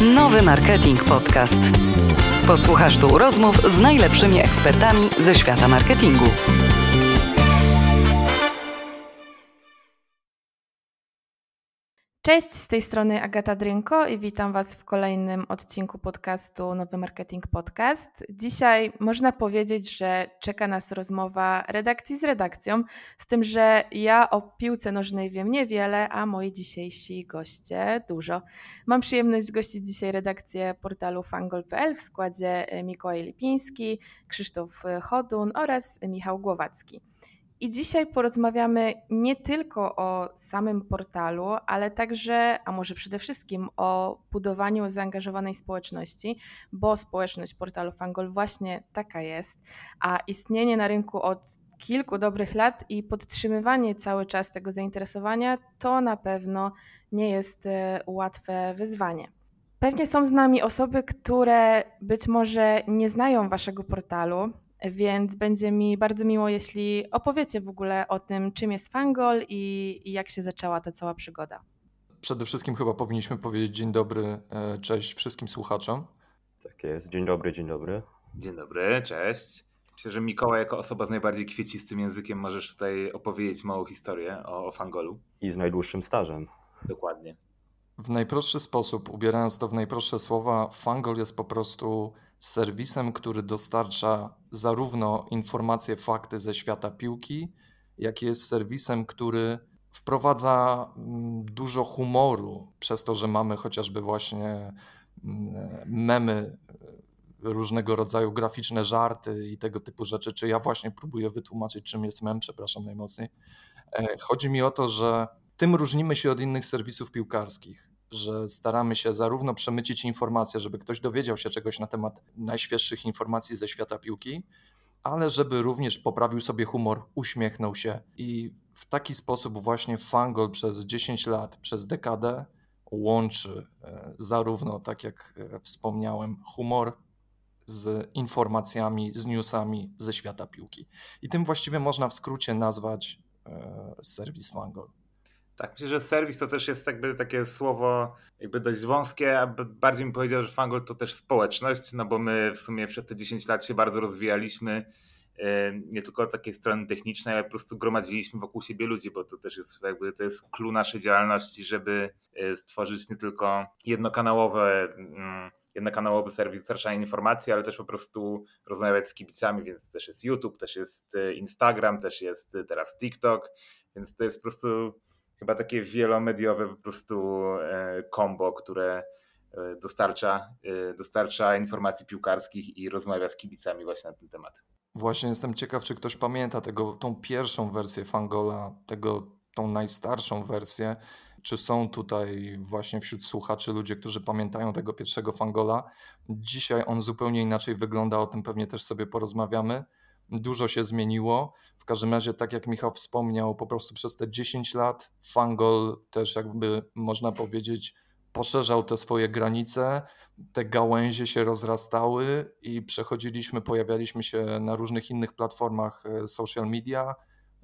Nowy Marketing Podcast. Posłuchasz tu rozmów z najlepszymi ekspertami ze świata marketingu. Cześć, z tej strony Agata Drynko i witam Was w kolejnym odcinku podcastu Nowy Marketing Podcast. Dzisiaj można powiedzieć, że czeka nas rozmowa redakcji z redakcją, z tym, że ja o piłce nożnej wiem niewiele, a moi dzisiejsi goście dużo. Mam przyjemność gościć dzisiaj redakcję portalu fangol.pl w składzie Mikołaj Lipiński, Krzysztof Chodun oraz Michał Głowacki. I dzisiaj porozmawiamy nie tylko o samym portalu, ale także, a może przede wszystkim o budowaniu zaangażowanej społeczności, bo społeczność portalu Fangol właśnie taka jest, a istnienie na rynku od kilku dobrych lat i podtrzymywanie cały czas tego zainteresowania to na pewno nie jest e, łatwe wyzwanie. Pewnie są z nami osoby, które być może nie znają waszego portalu, więc będzie mi bardzo miło, jeśli opowiecie w ogóle o tym, czym jest Fangol i, i jak się zaczęła ta cała przygoda. Przede wszystkim chyba powinniśmy powiedzieć dzień dobry, e, cześć wszystkim słuchaczom. Tak jest, dzień dobry, dzień dobry. Dzień dobry, cześć. Myślę, że Mikołaj jako osoba z najbardziej kwiecistym językiem możesz tutaj opowiedzieć małą historię o, o Fangolu. I z najdłuższym stażem. Dokładnie. W najprostszy sposób, ubierając to w najprostsze słowa, Fangol jest po prostu serwisem, który dostarcza zarówno informacje, fakty ze świata piłki, jak i jest serwisem, który wprowadza mm, dużo humoru przez to, że mamy chociażby właśnie mm, memy, różnego rodzaju graficzne żarty i tego typu rzeczy. Czy ja właśnie próbuję wytłumaczyć, czym jest mem, przepraszam najmocniej. E, chodzi mi o to, że tym różnimy się od innych serwisów piłkarskich że staramy się zarówno przemycić informacje, żeby ktoś dowiedział się czegoś na temat najświeższych informacji ze świata piłki, ale żeby również poprawił sobie humor, uśmiechnął się i w taki sposób właśnie Fangol przez 10 lat, przez dekadę łączy e, zarówno, tak jak e, wspomniałem, humor z informacjami, z newsami ze świata piłki. I tym właściwie można w skrócie nazwać e, serwis Fangol. Tak, myślę, że serwis to też jest jakby takie słowo jakby dość wąskie, a bardziej bym powiedział, że Fangol to też społeczność, no bo my w sumie przez te 10 lat się bardzo rozwijaliśmy, nie tylko od takiej strony technicznej, ale po prostu gromadziliśmy wokół siebie ludzi, bo to też jest jakby to jest clue naszej działalności, żeby e, stworzyć nie tylko jednokanałowe mm, jednokanałowy serwis dostarczania informacji, ale też po prostu rozmawiać z kibicami, więc też jest YouTube, też jest e, Instagram, też jest teraz TikTok, więc to jest po prostu chyba takie wielomediowe po prostu kombo, które e, dostarcza, e, dostarcza informacji piłkarskich i rozmawia z kibicami właśnie na ten temat. Właśnie jestem ciekaw, czy ktoś pamięta tego, tą pierwszą wersję Fangola, tego, tą najstarszą wersję. Czy są tutaj właśnie wśród słuchaczy ludzie, którzy pamiętają tego pierwszego Fangola? Dzisiaj on zupełnie inaczej wygląda, o tym pewnie też sobie porozmawiamy dużo się zmieniło. W każdym razie, tak jak Michał wspomniał, po prostu przez te 10 lat Fangol też jakby można powiedzieć poszerzał te swoje granice, te gałęzie się rozrastały i przechodziliśmy, pojawialiśmy się na różnych innych platformach e, social media.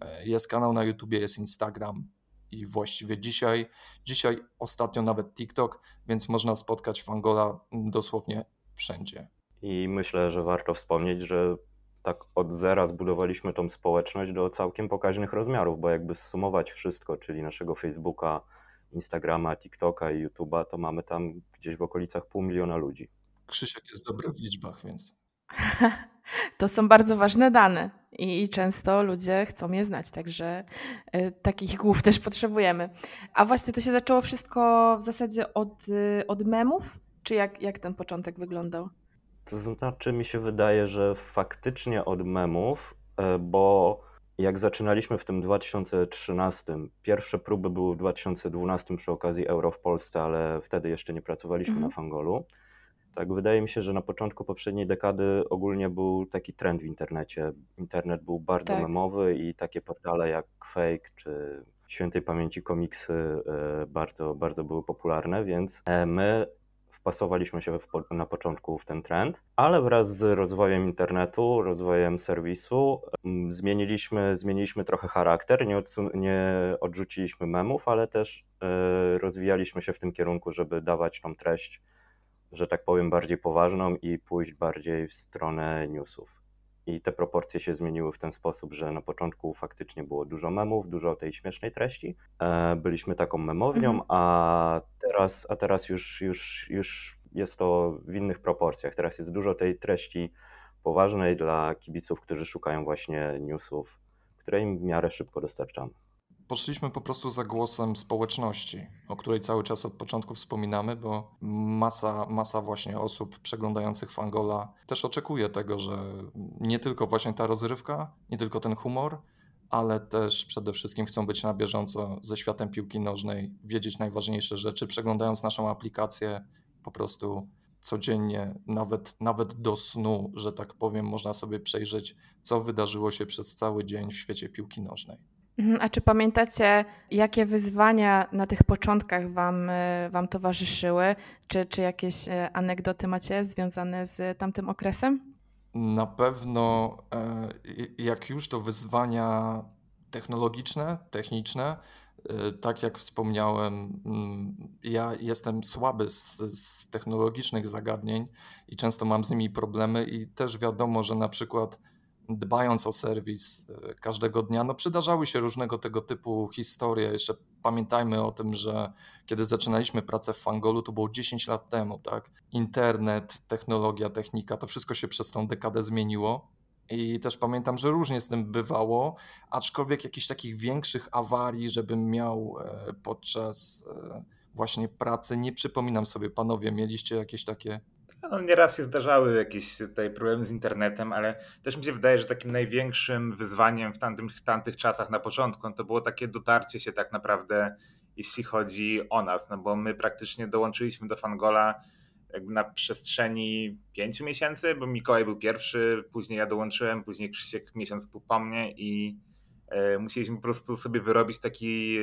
E, jest kanał na YouTubie, jest Instagram i właściwie dzisiaj, dzisiaj ostatnio nawet TikTok, więc można spotkać Fangola dosłownie wszędzie. I myślę, że warto wspomnieć, że tak od zera zbudowaliśmy tą społeczność do całkiem pokaźnych rozmiarów, bo jakby zsumować wszystko, czyli naszego Facebooka, Instagrama, TikToka i YouTube'a, to mamy tam gdzieś w okolicach pół miliona ludzi. Krzysiek jest dobry w liczbach, więc. To są bardzo ważne dane i często ludzie chcą je znać, także y, takich głów też potrzebujemy. A właśnie to się zaczęło wszystko w zasadzie od, y, od memów, czy jak, jak ten początek wyglądał? To znaczy, mi się wydaje, że faktycznie od memów, e, bo jak zaczynaliśmy w tym 2013, pierwsze próby były w 2012 przy okazji Euro w Polsce, ale wtedy jeszcze nie pracowaliśmy mhm. na Fangolu. Tak, wydaje mi się, że na początku poprzedniej dekady ogólnie był taki trend w internecie. Internet był bardzo tak. memowy i takie portale jak Fake czy świętej pamięci komiksy e, bardzo, bardzo były popularne, więc e, my wpasowaliśmy się w, na początku w ten trend, ale wraz z rozwojem internetu, rozwojem serwisu mm, zmieniliśmy, zmieniliśmy trochę charakter, nie, nie odrzuciliśmy memów, ale też y, rozwijaliśmy się w tym kierunku, żeby dawać tą treść że tak powiem, bardziej poważną i pójść bardziej w stronę newsów. I te proporcje się zmieniły w ten sposób, że na początku faktycznie było dużo memów, dużo tej śmiesznej treści. E, byliśmy taką memownią, mhm. a teraz, a teraz już, już, już jest to w innych proporcjach. Teraz jest dużo tej treści poważnej dla kibiców, którzy szukają właśnie newsów, które im w miarę szybko dostarczamy poszliśmy po prostu za głosem społeczności, o której cały czas od początku wspominamy, bo masa, masa właśnie osób przeglądających Fangola też oczekuje tego, że nie tylko właśnie ta rozrywka, nie tylko ten humor, ale też przede wszystkim chcą być na bieżąco ze światem piłki nożnej, wiedzieć najważniejsze rzeczy, przeglądając naszą aplikację po prostu codziennie, nawet, nawet do snu, że tak powiem, można sobie przejrzeć, co wydarzyło się przez cały dzień w świecie piłki nożnej. Mhm, a czy pamiętacie, jakie wyzwania na tych początkach Wam, e, wam towarzyszyły? Czy, czy jakieś e, anegdoty macie związane z tamtym okresem? Na pewno, e, jak już to wyzwania technologiczne, techniczne, tak jak wspomniałem, mm, ja jestem słaby z, z technologicznych zagadnień i często mam z nimi problemy, i też wiadomo, że na przykład dbając o serwis e, każdego dnia. No, przydarzały się różnego tego typu historie. Jeszcze pamiętajmy o tym, że kiedy zaczynaliśmy pracę w Fangolu, to było 10 lat temu, tak? Internet, technologia, technika, to wszystko się przez tą dekadę zmieniło. I też pamiętam, że różnie z tym bywało, aczkolwiek jakichś takich większych awarii, żebym miał e, podczas e, właśnie pracy, nie przypominam sobie, panowie, mieliście jakieś takie no, nieraz się zdarzały jakieś tutaj problemy z internetem, ale też mi się wydaje, że takim największym wyzwaniem w tamtym, tamtych czasach na początku no to było takie dotarcie się tak naprawdę, jeśli chodzi o nas, no bo my praktycznie dołączyliśmy do Fangola jakby na przestrzeni pięciu miesięcy, bo Mikołaj był pierwszy, później ja dołączyłem, później Krzysiek miesiąc po mnie i e, musieliśmy po prostu sobie wyrobić taki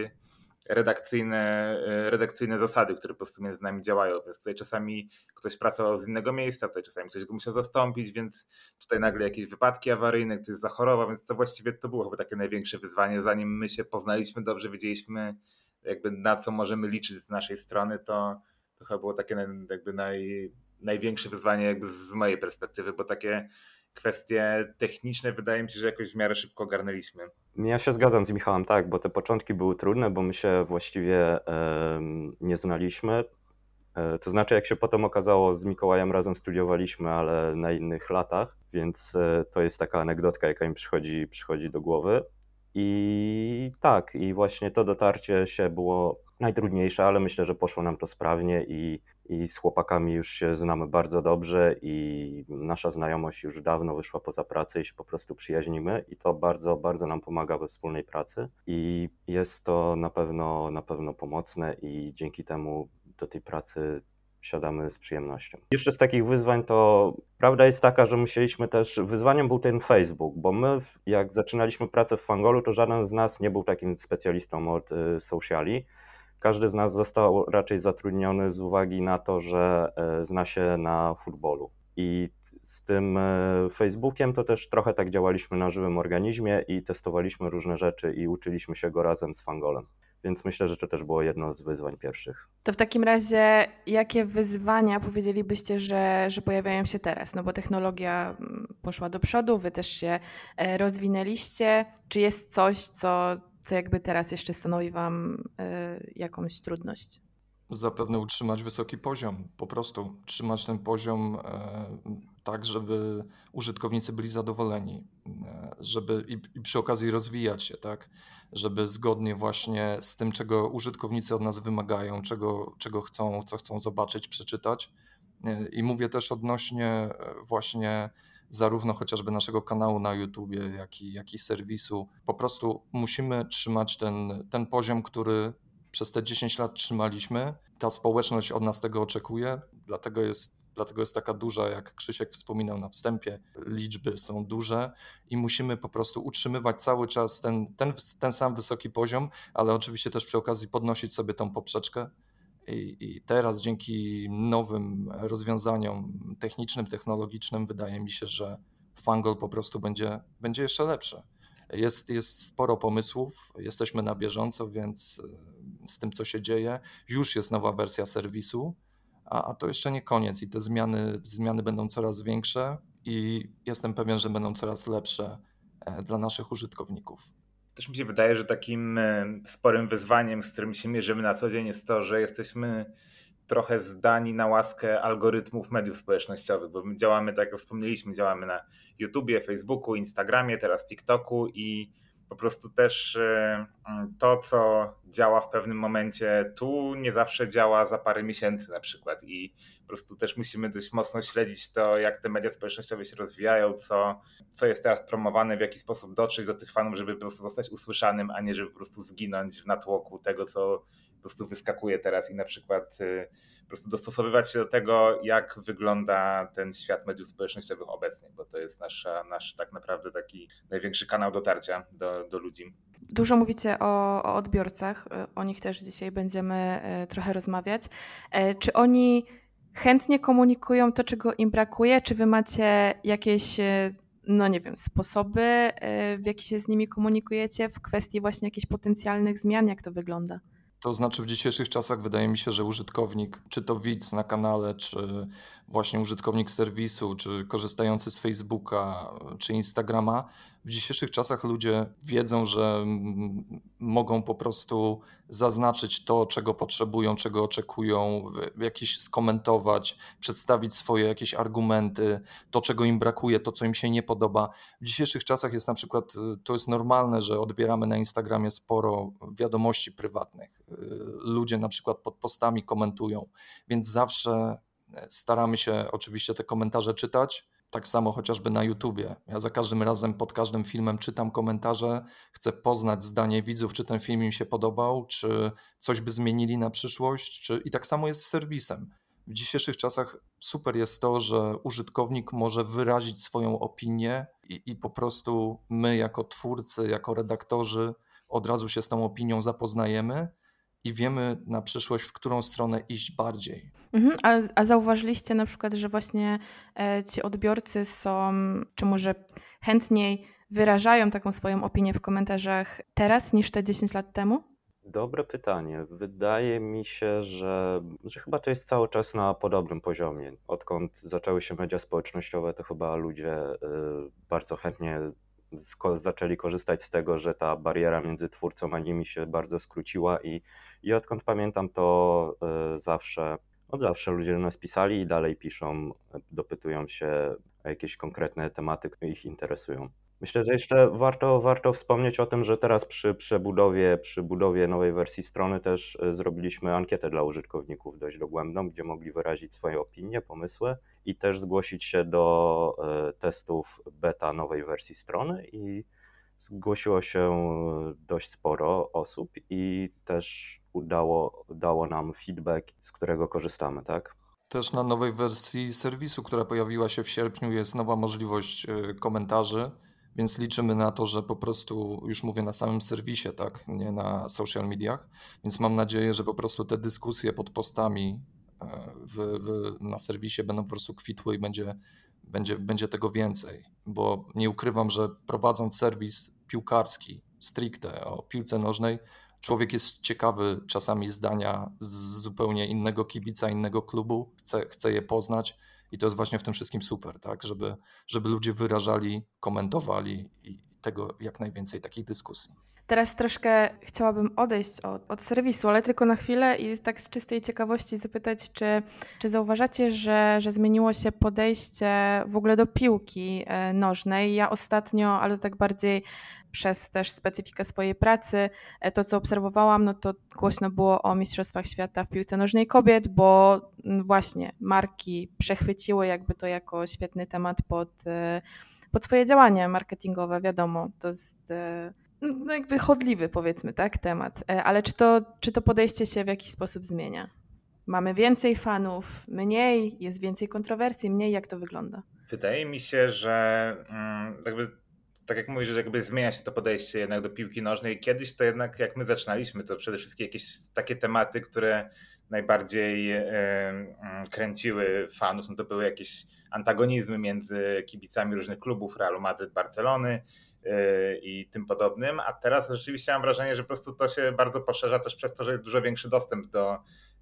redakcyjne, e, redakcyjne zasady, które po prostu między nami działają. Więc tutaj czasami ktoś pracował z innego miejsca, tutaj czasami ktoś go musiał zastąpić, więc tutaj nagle jakieś wypadki awaryjne, ktoś zachorował, więc to właściwie to było chyba takie największe wyzwanie. Zanim my się poznaliśmy dobrze, wiedzieliśmy jakby na co możemy liczyć z naszej strony, to, to chyba było takie jakby naj, największe wyzwanie jakby z mojej perspektywy, bo takie kwestie techniczne wydaje mi się, że jakoś w miarę szybko ogarnęliśmy. Ja się zgadzam z Michałem, tak, bo te początki były trudne, bo my się właściwie nie znaliśmy. E, to znaczy, jak się potem okazało, z Mikołajem razem studiowaliśmy, ale na innych latach, więc e, to jest taka anegdotka, jaka mi przychodzi, przychodzi do głowy. I tak, i właśnie to dotarcie się było najtrudniejsze, ale myślę, że poszło nam to sprawnie i, i z chłopakami już się znamy bardzo dobrze i nasza znajomość już dawno wyszła poza pracę i się po prostu przyjaźnimy i to bardzo, bardzo nam pomaga we wspólnej pracy i jest to na pewno, na pewno pomocne i dzięki temu do tej pracy siadamy z przyjemnością. Jeszcze z takich wyzwań to prawda jest taka, że musieliśmy też, wyzwaniem był ten Facebook, bo my jak zaczynaliśmy pracę w Fangolu, to żaden z nas nie był takim specjalistą od y, sociali, każdy z nas został raczej zatrudniony z uwagi na to, że e, zna się na futbolu. I z tym e, Facebookiem to też trochę tak działaliśmy na żywym organizmie i testowaliśmy różne rzeczy i uczyliśmy się go razem z Fangolem. Więc myślę, że to też było jedno z wyzwań pierwszych. To w takim razie, jakie wyzwania powiedzielibyście, że, że pojawiają się teraz? No bo technologia mm, poszła do przodu, wy też się e, rozwinęliście. Czy jest coś, co, co jakby teraz jeszcze stanowi Wam y, jakąś trudność? Zapewne utrzymać wysoki poziom, po prostu trzymać ten poziom e, tak, żeby użytkownicy byli zadowoleni, e, żeby i, przy okazji rozwijać się, tak, żeby zgodnie właśnie z tym, czego użytkownicy od nas wymagają, czego, czego chcą, co chcą zobaczyć, przeczytać. E, I mówię też odnośnie właśnie zarówno chociażby naszego kanału na YouTubie, jak i, jak i serwisu. Po prostu musimy trzymać ten, ten poziom, który przez te 10 lat trzymaliśmy. Ta społeczność od nas tego oczekuje, dlatego jest, dlatego jest taka duża, jak Krzysiek wspominał na wstępie. Liczby są duże i musimy po prostu utrzymywać cały czas ten, ten, ten sam wysoki poziom, ale oczywiście też przy okazji podnosić sobie tą poprzeczkę i, I, teraz dzięki nowym rozwiązaniom technicznym, technologicznym, wydaje mi się, że Fangol po prostu będzie, będzie jeszcze lepszy. Jest, jest sporo pomysłów, jesteśmy na bieżąco, więc e, z tym, co się dzieje, już jest nowa wersja serwisu, a, a to jeszcze nie koniec i te zmiany, zmiany będą coraz większe i jestem pewien, że będą coraz lepsze e, dla naszych użytkowników. Też mi się wydaje, że takim e, sporym wyzwaniem, z którym się mierzymy na co dzień, jest to, że jesteśmy trochę zdani na łaskę algorytmów mediów społecznościowych, bo my działamy, tak jak wspomnieliśmy, działamy na YouTubie, Facebooku, Instagramie, teraz TikToku i po prostu też e, to, co działa w pewnym momencie tu, nie zawsze działa za parę miesięcy na przykład. I po prostu też musimy dość mocno śledzić to, jak te media społecznościowe się rozwijają, co, co jest teraz promowane, w jaki sposób dotrzeć do tych fanów, żeby po prostu zostać usłyszanym, a nie żeby po prostu zginąć w natłoku tego, co po prostu wyskakuje teraz i na przykład y, po prostu dostosowywać się do tego, jak wygląda ten świat mediów społecznościowych obecnie, bo to jest nasza, nasz tak naprawdę taki największy kanał dotarcia do, do ludzi. Dużo mówicie o, o odbiorcach, y, o nich też dzisiaj będziemy y, trochę rozmawiać. E, czy oni chętnie komunikują to, czego im brakuje? Czy wy macie jakieś no nie wiem, sposoby, w jaki się z nimi komunikujecie w kwestii właśnie jakichś potencjalnych zmian, jak to wygląda? To znaczy w dzisiejszych czasach wydaje mi się, że użytkownik, czy to widz na kanale, czy właśnie użytkownik serwisu, czy korzystający z Facebooka, czy Instagrama, w dzisiejszych czasach ludzie wiedzą, że mogą po prostu zaznaczyć to, czego potrzebują, czego oczekują, jakiś skomentować, przedstawić swoje jakieś argumenty, to, czego im brakuje, to, co im się nie podoba. W dzisiejszych czasach jest na przykład, to jest normalne, że odbieramy na Instagramie sporo wiadomości prywatnych. Ludzie na przykład pod postami komentują, więc zawsze staramy się oczywiście te komentarze czytać tak samo chociażby na YouTubie. Ja za każdym razem, pod każdym filmem czytam komentarze, chcę poznać zdanie widzów, czy ten film im się podobał, czy coś by zmienili na przyszłość, czy... i tak samo jest z serwisem. W dzisiejszych czasach super jest to, że użytkownik może wyrazić swoją opinię i, i po prostu my, jako twórcy, jako redaktorzy, od razu się z tą opinią zapoznajemy i wiemy na przyszłość, w którą stronę iść bardziej. Mhm, a, a zauważyliście na przykład, że właśnie e, ci odbiorcy są, czy może chętniej wyrażają taką swoją opinię w komentarzach teraz niż te 10 lat temu? Dobre pytanie. Wydaje mi się, że, że chyba to jest cały czas na podobnym poziomie. Odkąd zaczęły się media społecznościowe, to chyba ludzie y, bardzo chętnie zaczęli korzystać z tego, że ta bariera między twórcą a nimi się bardzo skróciła i, i odkąd pamiętam to y, zawsze, od zawsze ludzie do nas pisali i dalej piszą, dopytują się o jakieś konkretne tematy, które ich interesują. Myślę, że jeszcze warto, warto wspomnieć o tym, że teraz przy przebudowie, przy budowie nowej wersji strony też e, zrobiliśmy ankietę dla użytkowników dość dogłębną, gdzie mogli wyrazić swoje opinie, pomysły i też zgłosić się do e, testów beta nowej wersji strony i zgłosiło się e, dość sporo osób i też udało, dało nam feedback, z którego korzystamy, tak? Też na nowej wersji serwisu, która pojawiła się w sierpniu, jest nowa możliwość komentarzy więc liczymy na to, że po prostu, już mówię na samym serwisie, tak, nie na social mediach, więc mam nadzieję, że po prostu te dyskusje pod postami e, w, w, na serwisie będą po prostu kwitły i będzie, będzie, będzie tego więcej, bo nie ukrywam, że prowadząc serwis piłkarski stricte o piłce nożnej, człowiek jest ciekawy czasami zdania z zupełnie innego kibica, innego klubu, chce, chce je poznać i to jest właśnie w tym wszystkim super, tak? żeby, żeby ludzie wyrażali, komentowali i tego jak najwięcej takich dyskusji. Teraz troszkę chciałabym odejść od, od, serwisu, ale tylko na chwilę i tak z czystej ciekawości zapytać, czy, czy zauważacie, że, że zmieniło się podejście w ogóle do piłki e, nożnej? Ja ostatnio, ale tak bardziej przez też specyfikę swojej pracy, e, to co obserwowałam, no to głośno było o Mistrzostwach Świata w piłce nożnej kobiet, bo mm, właśnie marki przechwyciły jakby to jako świetny temat pod, e, pod swoje działania marketingowe, wiadomo, to jest no jakby chodliwy powiedzmy, tak, temat. E, ale czy to, czy to podejście się w jakiś sposób zmienia? Mamy więcej fanów, mniej, jest więcej kontrowersji, mniej, jak to wygląda? Wydaje mi się, że mm, jakby tak jak mówisz, że jakby zmienia się to podejście jednak do piłki nożnej. Kiedyś to jednak jak my zaczynaliśmy, to przede wszystkim jakieś takie tematy, które najbardziej e, kręciły fanów, no to były jakieś antagonizmy między kibicami różnych klubów, Realu Madryt, Barcelony, Y, i tym podobnym, a teraz rzeczywiście mam wrażenie, że po prostu to się bardzo poszerza też przez to, że jest dużo większy dostęp do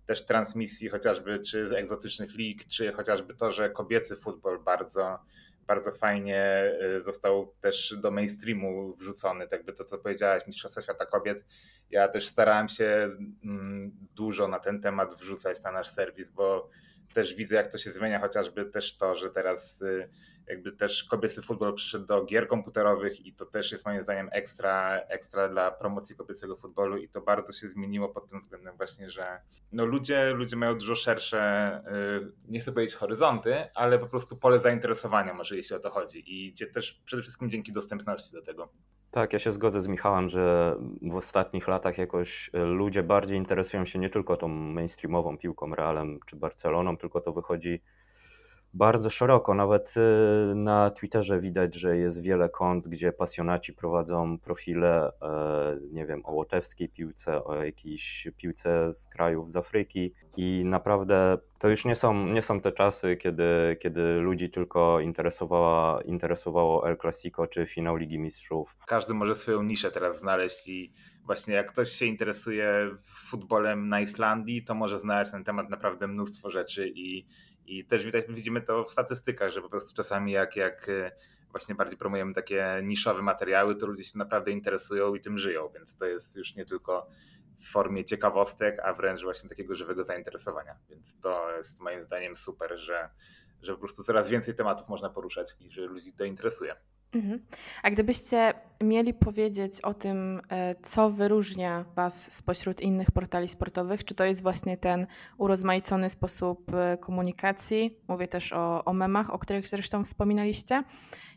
też transmisji chociażby czy z egzotycznych lig, czy chociażby to, że kobiecy futbol bardzo bardzo fajnie y, został też do mainstreamu wrzucony, tak by to co powiedziałaś, Mistrzostwa Świata Kobiet. Ja też starałem się mm, dużo na ten temat wrzucać na nasz serwis, bo też widzę jak to się zmienia, chociażby też to, że teraz y, jakby też kobiecy futbol przyszedł do gier komputerowych i to też jest moim zdaniem ekstra, ekstra dla promocji kobiecego futbolu i to bardzo się zmieniło pod tym względem właśnie, że no ludzie, ludzie mają dużo szersze, y, nie chcę powiedzieć horyzonty, ale po prostu pole zainteresowania może jeśli o to chodzi i też przede wszystkim dzięki dostępności do tego. Tak, ja się zgodzę z Michałem, że w ostatnich latach jakoś y, ludzie bardziej interesują się nie tylko tą mainstreamową piłką Realem czy Barceloną, tylko to wychodzi bardzo szeroko. Nawet y, na Twitterze widać, że jest wiele kont, gdzie pasjonaci prowadzą profile, e, nie wiem, o łotewskiej piłce, o jakiejś piłce z krajów z Afryki i naprawdę to już nie są, nie są te czasy, kiedy, kiedy ludzi tylko interesowała, interesowało El Clasico czy finał Ligi Mistrzów. Każdy może swoją niszę teraz znaleźć i właśnie jak ktoś się interesuje futbolem na Islandii, to może znaleźć na ten temat naprawdę mnóstwo rzeczy i i też widać, widzimy to w statystykach, że po prostu czasami jak, jak e, właśnie bardziej promujemy takie niszowe materiały, to ludzie się naprawdę interesują i tym żyją, więc to jest już nie tylko w formie ciekawostek, a wręcz właśnie takiego żywego zainteresowania. Więc to jest moim zdaniem super, że, że po prostu coraz więcej tematów można poruszać i że ludzi to interesuje. Mhm. A gdybyście mieli powiedzieć o tym, e, co wyróżnia Was spośród innych portali sportowych, czy to jest właśnie ten urozmaicony sposób e, komunikacji? Mówię też o, o memach, o których zresztą wspominaliście.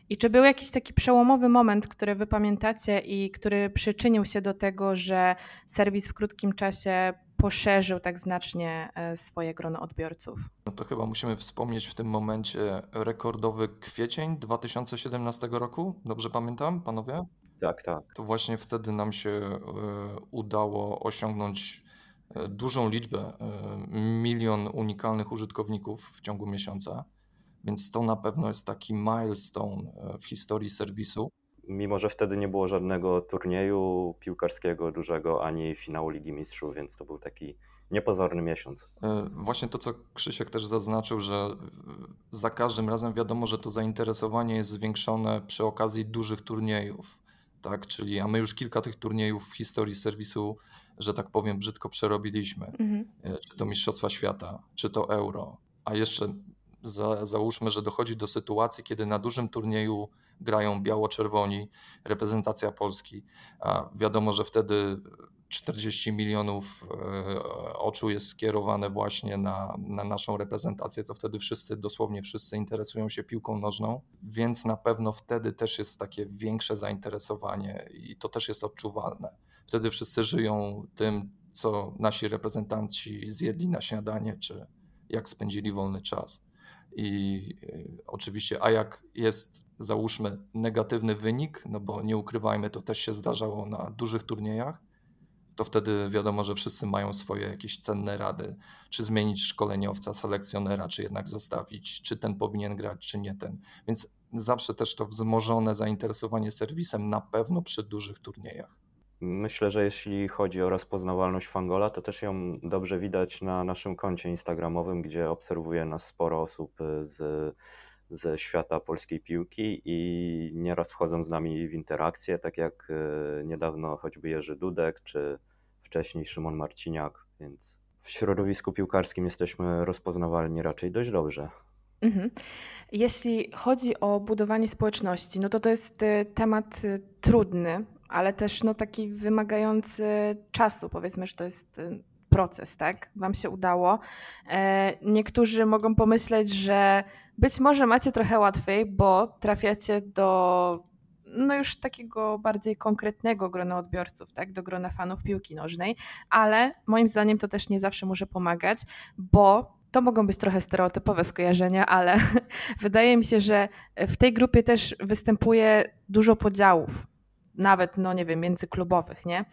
I czy był jakiś taki przełomowy moment, który Wy pamiętacie i który przyczynił się do tego, że serwis w krótkim czasie poszerzył tak znacznie e, swoje grono odbiorców. No to chyba musimy wspomnieć w tym momencie rekordowy kwiecień 2017 roku. Dobrze pamiętam, panowie? Tak, tak. To właśnie wtedy nam się e, udało osiągnąć e, dużą liczbę, milion unikalnych użytkowników w ciągu miesiąca. Więc to na pewno jest taki milestone w historii serwisu mimo że wtedy nie było żadnego turnieju piłkarskiego dużego ani finału Ligi Mistrzów, więc to był taki niepozorny miesiąc. E, właśnie to, co Krzysiek też zaznaczył, że za każdym razem wiadomo, że to zainteresowanie jest zwiększone przy okazji dużych turniejów. Tak, czyli a my już kilka tych turniejów w historii serwisu, że tak powiem, brzydko przerobiliśmy. Mhm. E, czy to Mistrzostwa Świata, czy to Euro. A jeszcze za, załóżmy, że dochodzi do sytuacji, kiedy na dużym turnieju grają biało-czerwoni, reprezentacja Polski. A wiadomo, że wtedy 40 milionów e, oczu jest skierowane właśnie na, na naszą reprezentację, to wtedy wszyscy, dosłownie wszyscy interesują się piłką nożną, więc na pewno wtedy też jest takie większe zainteresowanie i to też jest odczuwalne. Wtedy wszyscy żyją tym, co nasi reprezentanci zjedli na śniadanie, czy jak spędzili wolny czas. I e, oczywiście, a jak jest, załóżmy, negatywny wynik, no bo nie ukrywajmy, to też się zdarzało na dużych turniejach, to wtedy wiadomo, że wszyscy mają swoje jakieś cenne rady, czy zmienić szkoleniowca, selekcjonera, czy jednak zostawić, czy ten powinien grać, czy nie ten. Więc zawsze też to wzmożone zainteresowanie serwisem na pewno przy dużych turniejach. Myślę, że jeśli chodzi o rozpoznawalność Fangola, to też ją dobrze widać na naszym koncie Instagramowym, gdzie obserwuje nas sporo osób y, z, ze świata polskiej piłki i nieraz wchodzą z nami w interakcje, tak jak y, niedawno choćby Jerzy Dudek, czy wcześniej Szymon Marciniak, więc w środowisku piłkarskim jesteśmy rozpoznawalni raczej dość dobrze. Mhm. Jeśli chodzi o budowanie społeczności, no to to jest y, temat trudny, ale też no, taki wymagający czasu. Powiedzmy, że to jest y, proces, tak? Wam się udało. E, niektórzy mogą pomyśleć, że być może macie trochę łatwiej, bo trafiacie do no już takiego bardziej konkretnego grona odbiorców, tak, do grona fanów piłki nożnej, ale moim zdaniem to też nie zawsze może pomagać, bo to mogą być trochę stereotypowe skojarzenia, ale wydaje mi się, że w tej grupie też występuje dużo podziałów nawet, no nie wiem, międzyklubowych, nie?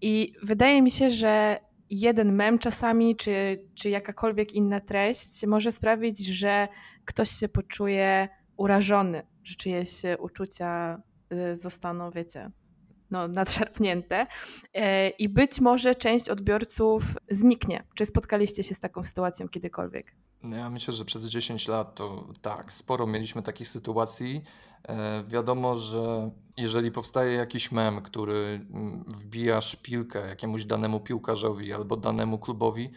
I wydaje mi się, że jeden mem czasami, czy, czy jakakolwiek inna treść może sprawić, że ktoś się poczuje urażony, że czyjeś uczucia y, zostaną, wiecie, no, nadszarpnięte e, i być może część odbiorców zniknie. Czy spotkaliście się z taką sytuacją kiedykolwiek? No ja myślę, że przez 10 lat to tak, sporo mieliśmy takich sytuacji. E, wiadomo, że jeżeli powstaje jakiś mem, który mm, wbija szpilkę jakiemuś danemu piłkarzowi albo danemu klubowi,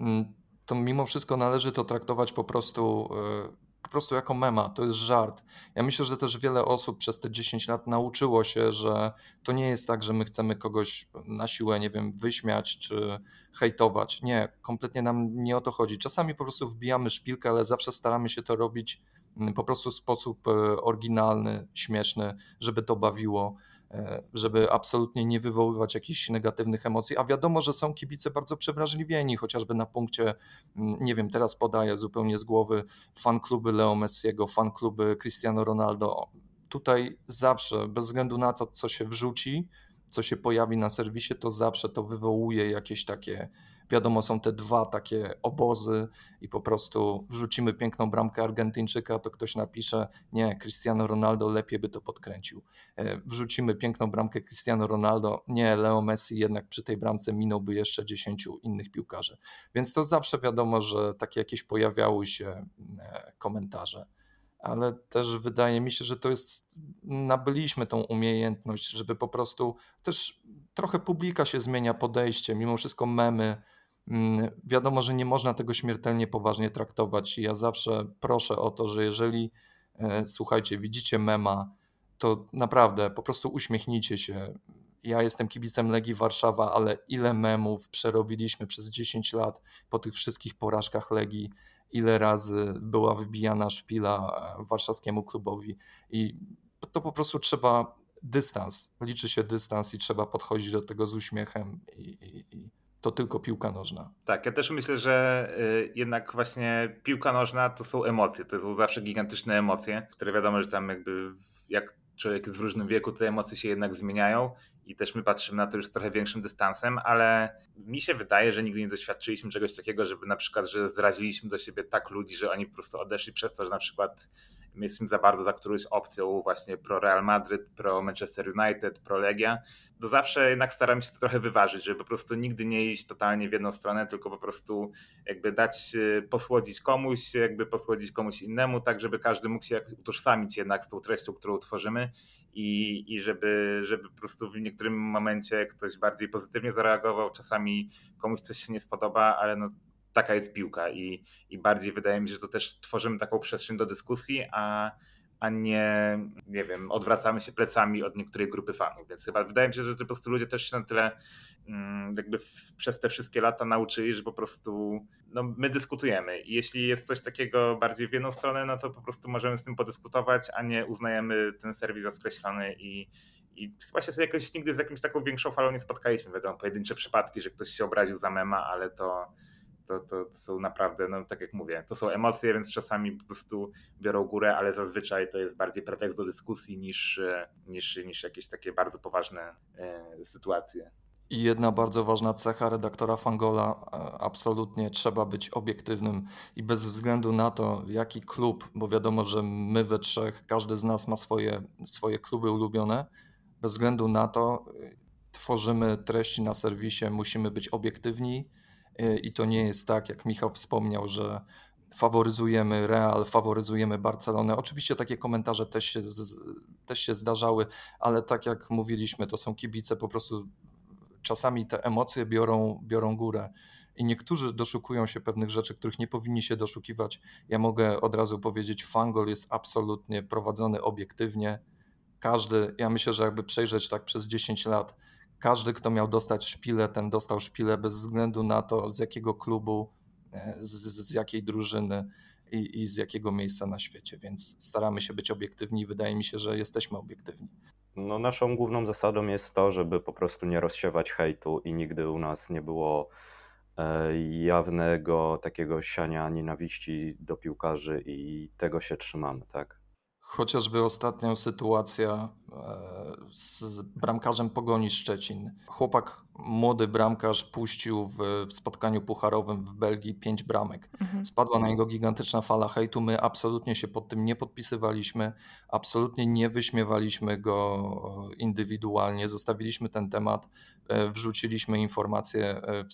mm, to mimo wszystko należy to traktować po prostu e, po prostu jako mema, to jest żart. Ja myślę, że też wiele osób przez te 10 lat nauczyło się, że to nie jest tak, że my chcemy kogoś na siłę, nie wiem, wyśmiać czy hejtować. Nie, kompletnie nam nie o to chodzi. Czasami po prostu wbijamy szpilkę, ale zawsze staramy się to robić mm, po prostu w sposób e, oryginalny, śmieszny, żeby to bawiło. E, żeby absolutnie nie wywoływać jakichś negatywnych emocji, a wiadomo, że są kibice bardzo przewrażliwieni, chociażby na punkcie, mm, nie wiem, teraz podaję zupełnie z głowy, fan kluby Leo Messiego, fan kluby Cristiano Ronaldo. Tutaj zawsze, bez względu na to, co się wrzuci, co się pojawi na serwisie, to zawsze to wywołuje jakieś takie Wiadomo, są te dwa takie obozy i po prostu wrzucimy piękną bramkę Argentyńczyka, to ktoś napisze, nie, Cristiano Ronaldo lepiej by to podkręcił. E, wrzucimy piękną bramkę Cristiano Ronaldo, nie, Leo Messi jednak przy tej bramce minąłby jeszcze dziesięciu innych piłkarzy. Więc to zawsze wiadomo, że takie jakieś pojawiały się e, komentarze ale też wydaje mi się, że to jest, nabyliśmy tą umiejętność, żeby po prostu też trochę publika się zmienia podejście, mimo wszystko memy wiadomo, że nie można tego śmiertelnie poważnie traktować. Ja zawsze proszę o to, że jeżeli, e, słuchajcie, widzicie mema, to naprawdę po prostu uśmiechnijcie się. Ja jestem kibicem Legii Warszawa, ale ile memów przerobiliśmy przez 10 lat po tych wszystkich porażkach Legii, ile razy była wbijana szpila e, warszawskiemu klubowi i to po prostu trzeba dystans, liczy się dystans i trzeba podchodzić do tego z uśmiechem i, i, i to tylko piłka nożna. Tak, ja też myślę, że y, jednak właśnie piłka nożna to są emocje, to są zawsze gigantyczne emocje, które wiadomo, że tam jakby jak człowiek jest w różnym wieku, te emocje się jednak zmieniają i też my patrzymy na to już z trochę większym dystansem, ale mi się wydaje, że nigdy nie doświadczyliśmy czegoś takiego, żeby na przykład, że zraziliśmy do siebie tak ludzi, że oni po prostu odeszli przez to, że na przykład jesteśmy za bardzo za którąś opcją właśnie pro Real Madrid, pro Manchester United, pro Legia, to zawsze jednak staram się to trochę wyważyć, żeby po prostu nigdy nie iść totalnie w jedną stronę, tylko po prostu jakby dać e, posłodzić komuś, jakby posłodzić komuś innemu, tak żeby każdy mógł się utożsamić jednak z tą treścią, którą tworzymy i, i żeby, żeby po prostu w niektórym momencie ktoś bardziej pozytywnie zareagował, czasami komuś coś się nie spodoba, ale no taka jest piłka i, i bardziej wydaje mi się, że to też tworzymy taką przestrzeń do dyskusji, a, a nie, nie wiem, odwracamy się plecami od niektórej grupy fanów. Więc chyba wydaje mi się, że po prostu ludzie też się na tyle mm, jakby przez te wszystkie lata nauczyli, że po prostu no, my dyskutujemy. I jeśli jest coś takiego bardziej w jedną stronę, no to po prostu możemy z tym podyskutować, a nie uznajemy ten serwis za skreślony i, i chyba się jakoś nigdy z jakimś taką większą falą nie spotkaliśmy. Wiadomo, pojedyncze przypadki, że ktoś się obraził za mema, ale to, to, to są naprawdę, no tak jak mówię, to są emocje, więc czasami po prostu biorą górę, ale zazwyczaj to jest bardziej pretekst do dyskusji niż, e, niż, niż jakieś takie bardzo poważne e, sytuacje. I jedna bardzo ważna cecha redaktora Fangola, e, absolutnie trzeba być obiektywnym i bez względu na to, jaki klub, bo wiadomo, że my we trzech, każdy z nas ma swoje, swoje kluby ulubione, bez względu na to tworzymy treści na serwisie, musimy być obiektywni, i to nie jest tak, jak Michał wspomniał, że faworyzujemy Real, faworyzujemy Barcelonę. Oczywiście takie komentarze też się, też się zdarzały, ale tak jak mówiliśmy, to są kibice, po prostu czasami te emocje biorą, biorą górę. I niektórzy doszukują się pewnych rzeczy, których nie powinni się doszukiwać. Ja mogę od razu powiedzieć, Fangol jest absolutnie prowadzony obiektywnie. Każdy, ja myślę, że jakby przejrzeć tak przez 10 lat, każdy, kto miał dostać szpilę, ten dostał szpilę bez względu na to, z jakiego klubu, e, z, z jakiej drużyny i, i z jakiego miejsca na świecie. Więc staramy się być obiektywni. Wydaje mi się, że jesteśmy obiektywni. No, naszą główną zasadą jest to, żeby po prostu nie rozsiewać hejtu i nigdy u nas nie było e, jawnego takiego siania nienawiści do piłkarzy i tego się trzymamy, tak? Chociażby ostatnią sytuacja e, z bramkarzem Pogoni Szczecin. Chłopak, młody bramkarz puścił w, w spotkaniu pucharowym w Belgii pięć bramek. Mhm. Spadła na niego gigantyczna fala hejtu. My absolutnie się pod tym nie podpisywaliśmy, absolutnie nie wyśmiewaliśmy go indywidualnie. Zostawiliśmy ten temat, e, wrzuciliśmy informację. E,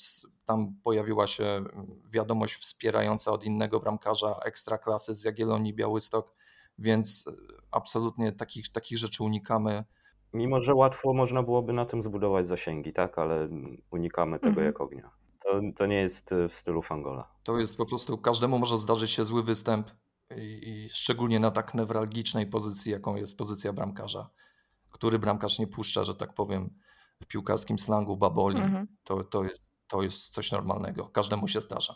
tam pojawiła się wiadomość wspierająca od innego bramkarza ekstraklasy z Jagiellonii Białystok więc absolutnie takich, takich rzeczy unikamy. Mimo, że łatwo można byłoby na tym zbudować zasięgi, tak, ale unikamy tego mhm. jak ognia. To, to nie jest e, w stylu Fangola. To jest po prostu, każdemu może zdarzyć się zły występ i, i szczególnie na tak newralgicznej pozycji, jaką jest pozycja bramkarza, który bramkarz nie puszcza, że tak powiem, w piłkarskim slangu baboli. Mhm. To, to, jest, to jest coś normalnego. Każdemu się zdarza.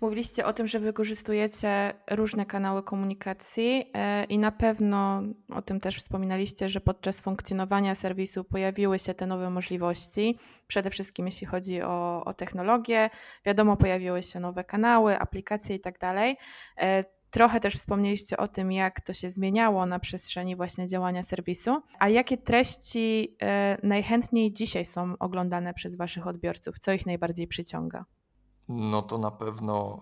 Mówiliście o tym, że wykorzystujecie różne kanały komunikacji e, i na pewno o tym też wspominaliście, że podczas funkcjonowania serwisu pojawiły się te nowe możliwości. Przede wszystkim jeśli chodzi o, o technologię, wiadomo, pojawiły się nowe kanały, aplikacje i tak dalej. E, trochę też wspomnieliście o tym, jak to się zmieniało na przestrzeni właśnie działania serwisu. A jakie treści e, najchętniej dzisiaj są oglądane przez Waszych odbiorców? Co ich najbardziej przyciąga? No to na pewno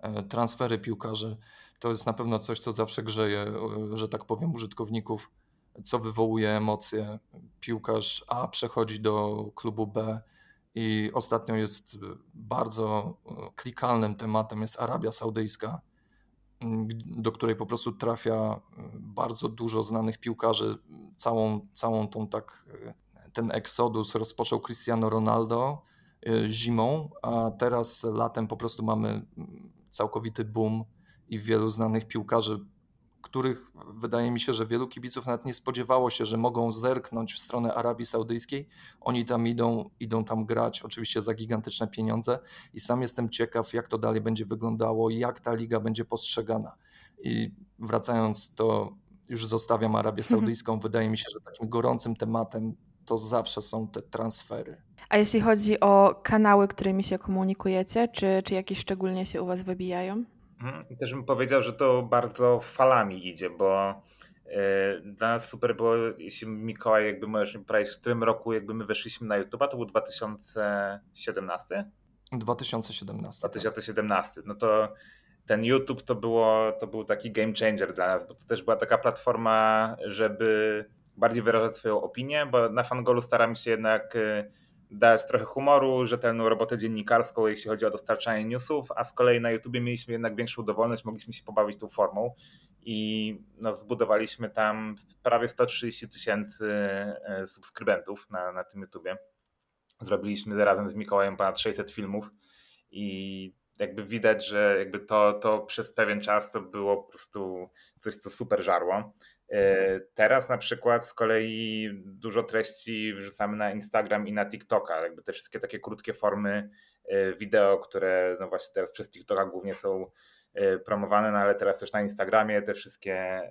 e, e, transfery piłkarzy to jest na pewno coś, co zawsze grzeje, e, że tak powiem, użytkowników, co wywołuje emocje. Piłkarz A przechodzi do klubu B i ostatnio jest bardzo klikalnym tematem jest Arabia Saudyjska, do której po prostu trafia bardzo dużo znanych piłkarzy. Całą, całą tą tak, ten eksodus rozpoczął Cristiano Ronaldo, zimą, a teraz latem po prostu mamy całkowity boom i wielu znanych piłkarzy, których wydaje mi się, że wielu kibiców nawet nie spodziewało się, że mogą zerknąć w stronę Arabii Saudyjskiej. Oni tam idą, idą tam grać, oczywiście za gigantyczne pieniądze i sam jestem ciekaw, jak to dalej będzie wyglądało, jak ta liga będzie postrzegana. I wracając to już zostawiam Arabię mhm. Saudyjską, wydaje mi się, że takim gorącym tematem to zawsze są te transfery. A jeśli chodzi o kanały, którymi się komunikujecie, czy, czy jakieś szczególnie się u Was wybijają? Mhm. Też bym powiedział, że to bardzo falami idzie, bo yy, dla nas super było, jeśli Mikołaj, jakby możesz mi powiedzieć, w którym roku jakby my weszliśmy na YouTube, to był 2017? 2017. 2017. Tak. No to ten YouTube to, było, to był taki game changer dla nas, bo to też była taka platforma, żeby bardziej wyrażać swoją opinię, bo na Fangolu staramy się jednak y, dać trochę humoru, rzetelną robotę dziennikarską, jeśli chodzi o dostarczanie newsów, a z kolei na YouTubie mieliśmy jednak większą dowolność, mogliśmy się pobawić tą formą i no, zbudowaliśmy tam prawie 130 tysięcy e, subskrybentów na, na tym YouTubie. Zrobiliśmy razem z Mikołajem ponad 600 filmów i jakby widać, że jakby to, to przez pewien czas to było po prostu coś, co super żarło. E, teraz na przykład z kolei dużo treści wrzucamy na Instagram i na TikToka, jakby te wszystkie takie krótkie formy e, wideo, które no właśnie teraz przez TikToka głównie są e, promowane, no ale teraz też na Instagramie te wszystkie.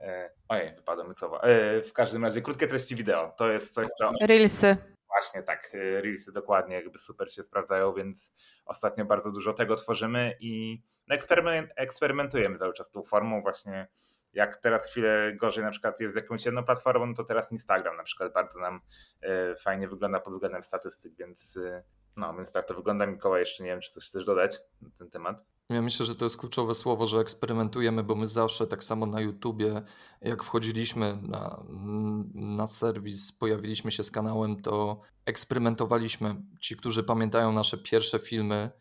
Ojej, wypadło mi słowa. W każdym razie krótkie treści wideo to jest coś, co. Reelsy. Właśnie tak, Reelsy dokładnie, jakby super się sprawdzają, więc ostatnio bardzo dużo tego tworzymy i no, eksperymentujemy cały czas tą formą właśnie jak teraz chwilę gorzej na przykład jest z jakąś jedną platformą, no to teraz Instagram na przykład bardzo nam e, fajnie wygląda pod względem statystyk, więc e, no, więc tak to wygląda. Mikołaj, jeszcze nie wiem, czy coś chcesz dodać na ten temat. Ja myślę, że to jest kluczowe słowo, że eksperymentujemy, bo my zawsze tak samo na YouTubie, jak wchodziliśmy na, na serwis, pojawiliśmy się z kanałem, to eksperymentowaliśmy. Ci, którzy pamiętają nasze pierwsze filmy,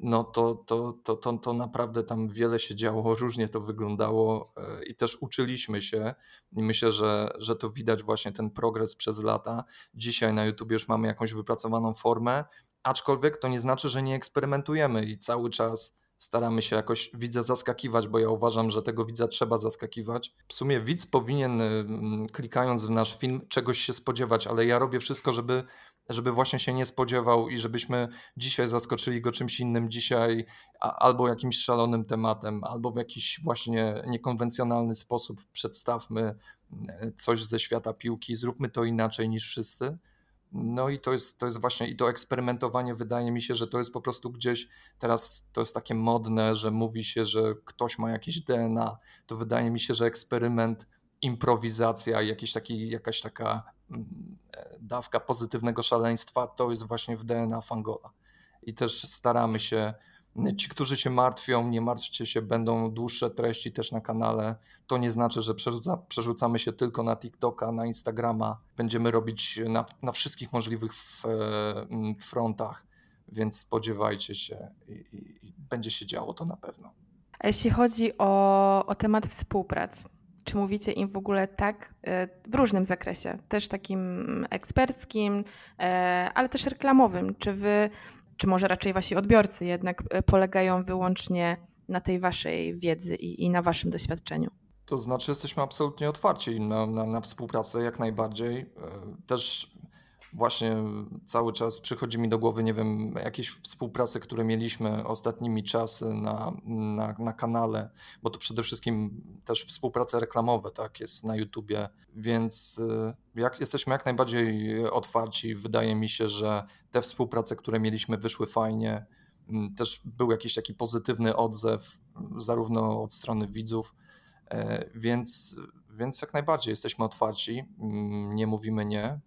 no to, to, to, to, to naprawdę tam wiele się działo, różnie to wyglądało e, i też uczyliśmy się i myślę, że, że to widać właśnie ten progres przez lata. Dzisiaj na YouTube już mamy jakąś wypracowaną formę, aczkolwiek to nie znaczy, że nie eksperymentujemy i cały czas staramy się jakoś widza zaskakiwać, bo ja uważam, że tego widza trzeba zaskakiwać. W sumie widz powinien mm, klikając w nasz film czegoś się spodziewać, ale ja robię wszystko, żeby żeby właśnie się nie spodziewał i żebyśmy dzisiaj zaskoczyli go czymś innym, dzisiaj albo jakimś szalonym tematem, albo w jakiś właśnie niekonwencjonalny sposób przedstawmy e, coś ze świata piłki, zróbmy to inaczej niż wszyscy. No i to jest, to jest właśnie i to eksperymentowanie wydaje mi się, że to jest po prostu gdzieś teraz to jest takie modne, że mówi się, że ktoś ma jakieś DNA. To wydaje mi się, że eksperyment, improwizacja, jakiś taki, jakaś taka dawka pozytywnego szaleństwa, to jest właśnie w DNA Fangola. I też staramy się Ci, którzy się martwią, nie martwcie się, będą dłuższe treści też na kanale. To nie znaczy, że przerzuca, przerzucamy się tylko na TikToka, na Instagrama. Będziemy robić na, na wszystkich możliwych w, frontach, więc spodziewajcie się i, i, i, będzie się działo to na pewno. A jeśli chodzi o, o temat współpracy, czy mówicie im w ogóle tak e, w różnym zakresie, też takim eksperckim, e, ale też reklamowym? Czy wy czy może raczej wasi odbiorcy jednak e, polegają wyłącznie na tej waszej wiedzy i, i na waszym doświadczeniu? To znaczy, jesteśmy absolutnie otwarci na, na, na współpracę, jak najbardziej. Też właśnie cały czas przychodzi mi do głowy, nie wiem, jakieś współprace, które mieliśmy ostatnimi czasy na, na, na kanale, bo to przede wszystkim też współprace reklamowe, tak, jest na YouTubie, więc y, jak, jesteśmy jak najbardziej otwarci. Wydaje mi się, że te współprace, które mieliśmy, wyszły fajnie. Mm, też był jakiś taki pozytywny odzew, zarówno od strony widzów, e, więc, więc jak najbardziej jesteśmy otwarci, mm, nie mówimy nie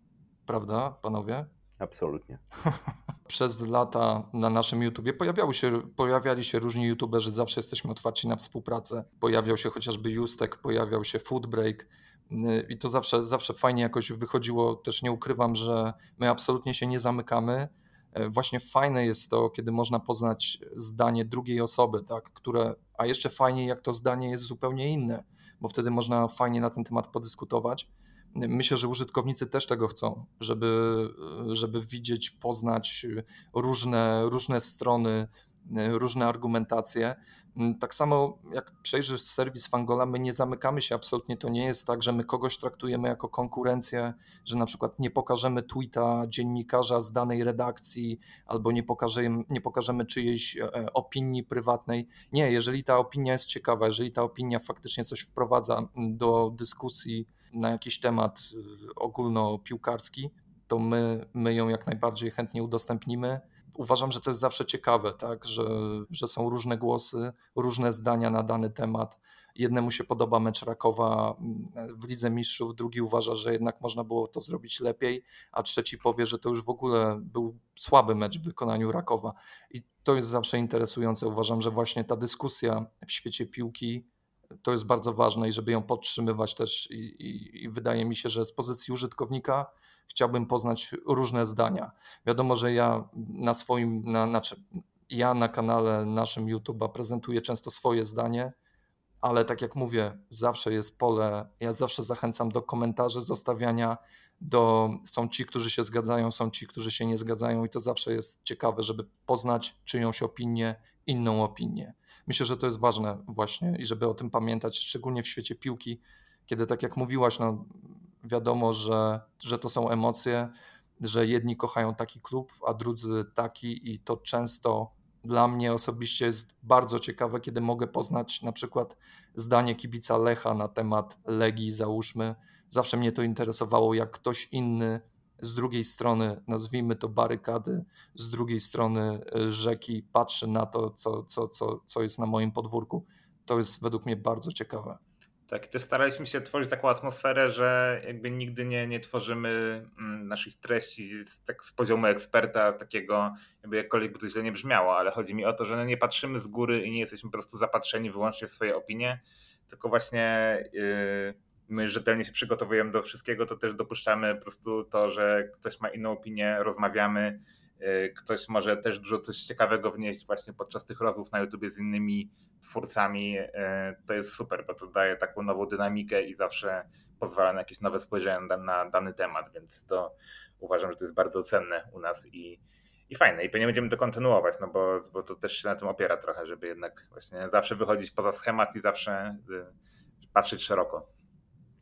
prawda, panowie? Absolutnie. Przez lata na naszym YouTubie pojawiały się, pojawiali się różni YouTuberzy, zawsze jesteśmy otwarci na współpracę. Pojawiał się chociażby Justek, pojawiał się Foodbreak y, i to zawsze, zawsze fajnie jakoś wychodziło. Też nie ukrywam, że my absolutnie się nie zamykamy. E, właśnie fajne jest to, kiedy można poznać zdanie drugiej osoby, tak, które, a jeszcze fajniej, jak to zdanie jest zupełnie inne, bo wtedy można fajnie na ten temat podyskutować. Myślę, że użytkownicy też tego chcą, żeby, żeby widzieć, poznać różne, różne strony, różne argumentacje. Tak samo jak przejrzysz serwis Fangola, my nie zamykamy się absolutnie. To nie jest tak, że my kogoś traktujemy jako konkurencję, że na przykład nie pokażemy tweeta dziennikarza z danej redakcji albo nie pokażemy, nie pokażemy czyjejś e, opinii prywatnej. Nie, jeżeli ta opinia jest ciekawa, jeżeli ta opinia faktycznie coś wprowadza do dyskusji, na jakiś temat y, ogólnopiłkarski, to my, my ją jak najbardziej chętnie udostępnimy. Uważam, że to jest zawsze ciekawe, tak? że, że są różne głosy, różne zdania na dany temat. Jednemu się podoba mecz Rakowa mm, w Lidze Mistrzów, drugi uważa, że jednak można było to zrobić lepiej, a trzeci powie, że to już w ogóle był słaby mecz w wykonaniu Rakowa. I to jest zawsze interesujące. Uważam, że właśnie ta dyskusja w świecie piłki to jest bardzo ważne i żeby ją podtrzymywać też i, i, i, wydaje mi się, że z pozycji użytkownika chciałbym poznać różne zdania. Wiadomo, że ja na swoim, na, znaczy ja na kanale naszym YouTube'a prezentuję często swoje zdanie, ale tak jak mówię, zawsze jest pole, ja zawsze zachęcam do komentarzy, zostawiania, do, są ci, którzy się zgadzają, są ci, którzy się nie zgadzają i to zawsze jest ciekawe, żeby poznać czyjąś opinię, inną opinię. Myślę, że to jest ważne właśnie i żeby o tym pamiętać, szczególnie w świecie piłki, kiedy tak jak mówiłaś, no wiadomo, że, że to są emocje, że jedni kochają taki klub, a drudzy taki i to często dla mnie osobiście jest bardzo ciekawe, kiedy mogę poznać na przykład zdanie kibica Lecha na temat Legii, załóżmy. Zawsze mnie to interesowało, jak ktoś inny z drugiej strony, nazwijmy to barykady, z drugiej strony e, rzeki patrzy na to, co, co, co, co jest na moim podwórku. To jest według mnie bardzo ciekawe. Tak, też staraliśmy się tworzyć taką atmosferę, że jakby nigdy nie, nie tworzymy mm, naszych treści z, tak z poziomu eksperta, takiego, jakby jakkolwiek by to źle nie brzmiało, ale chodzi mi o to, że no nie patrzymy z góry i nie jesteśmy po prostu zapatrzeni wyłącznie w swoje opinie, tylko właśnie yy, my rzetelnie się przygotowujemy do wszystkiego, to też dopuszczamy po prostu to, że ktoś ma inną opinię, rozmawiamy, yy, ktoś może też dużo coś ciekawego wnieść właśnie podczas tych rozmów na YouTube z innymi twórcami. Yy, to jest super, bo to daje taką nową dynamikę i zawsze pozwala na jakieś nowe spojrzenie na, na dany temat, więc to uważam, że to jest bardzo cenne u nas i, i fajne. I pewnie będziemy to kontynuować, no bo, bo to też się na tym opiera trochę, żeby jednak właśnie zawsze wychodzić poza schemat i zawsze y, patrzeć szeroko.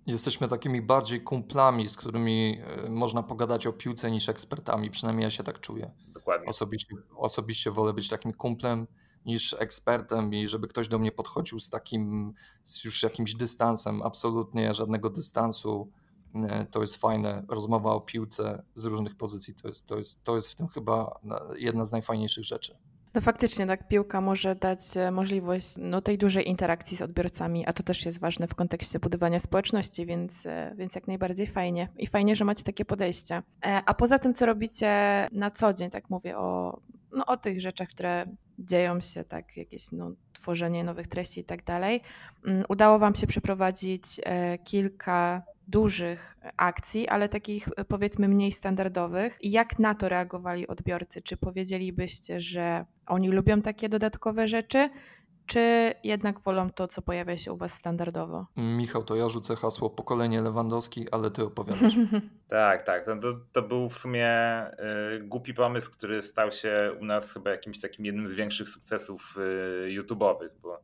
Jesteśmy takimi bardziej kumplami, z którymi e, można pogadać o piłce niż ekspertami. Przynajmniej ja się tak czuję. Dokładnie. Osobiście, osobiście wolę być takim kumplem niż ekspertem i żeby ktoś do mnie podchodził z takim z już jakimś dystansem. Absolutnie żadnego dystansu. e, to jest fajne. Rozmowa o piłce z różnych pozycji to jest, to jest, to jest w tym chyba jedna z najfajniejszych rzeczy. No faktycznie, tak, piłka może dać e, możliwość no, tej dużej interakcji z odbiorcami, a to też jest ważne w kontekście budowania społeczności, więc, e, więc jak najbardziej fajnie. I fajnie, że macie takie podejście. E, a poza tym, co robicie na co dzień, tak mówię o, no, o tych rzeczach, które dzieją się, tak, jakieś no, tworzenie nowych treści i tak dalej, mm, udało Wam się przeprowadzić kilka dużych akcji, ale takich powiedzmy mniej standardowych. Jak na to reagowali odbiorcy? Czy powiedzielibyście, że oni lubią takie dodatkowe rzeczy, czy jednak wolą to, co pojawia się u Was standardowo? Michał, to ja rzucę hasło pokolenie Lewandowski, ale Ty opowiadasz. tak, tak. To, to, to, był w sumie y, głupi pomysł, który stał się u nas chyba jakimś takim jednym z większych sukcesów y, YouTube'owych, bo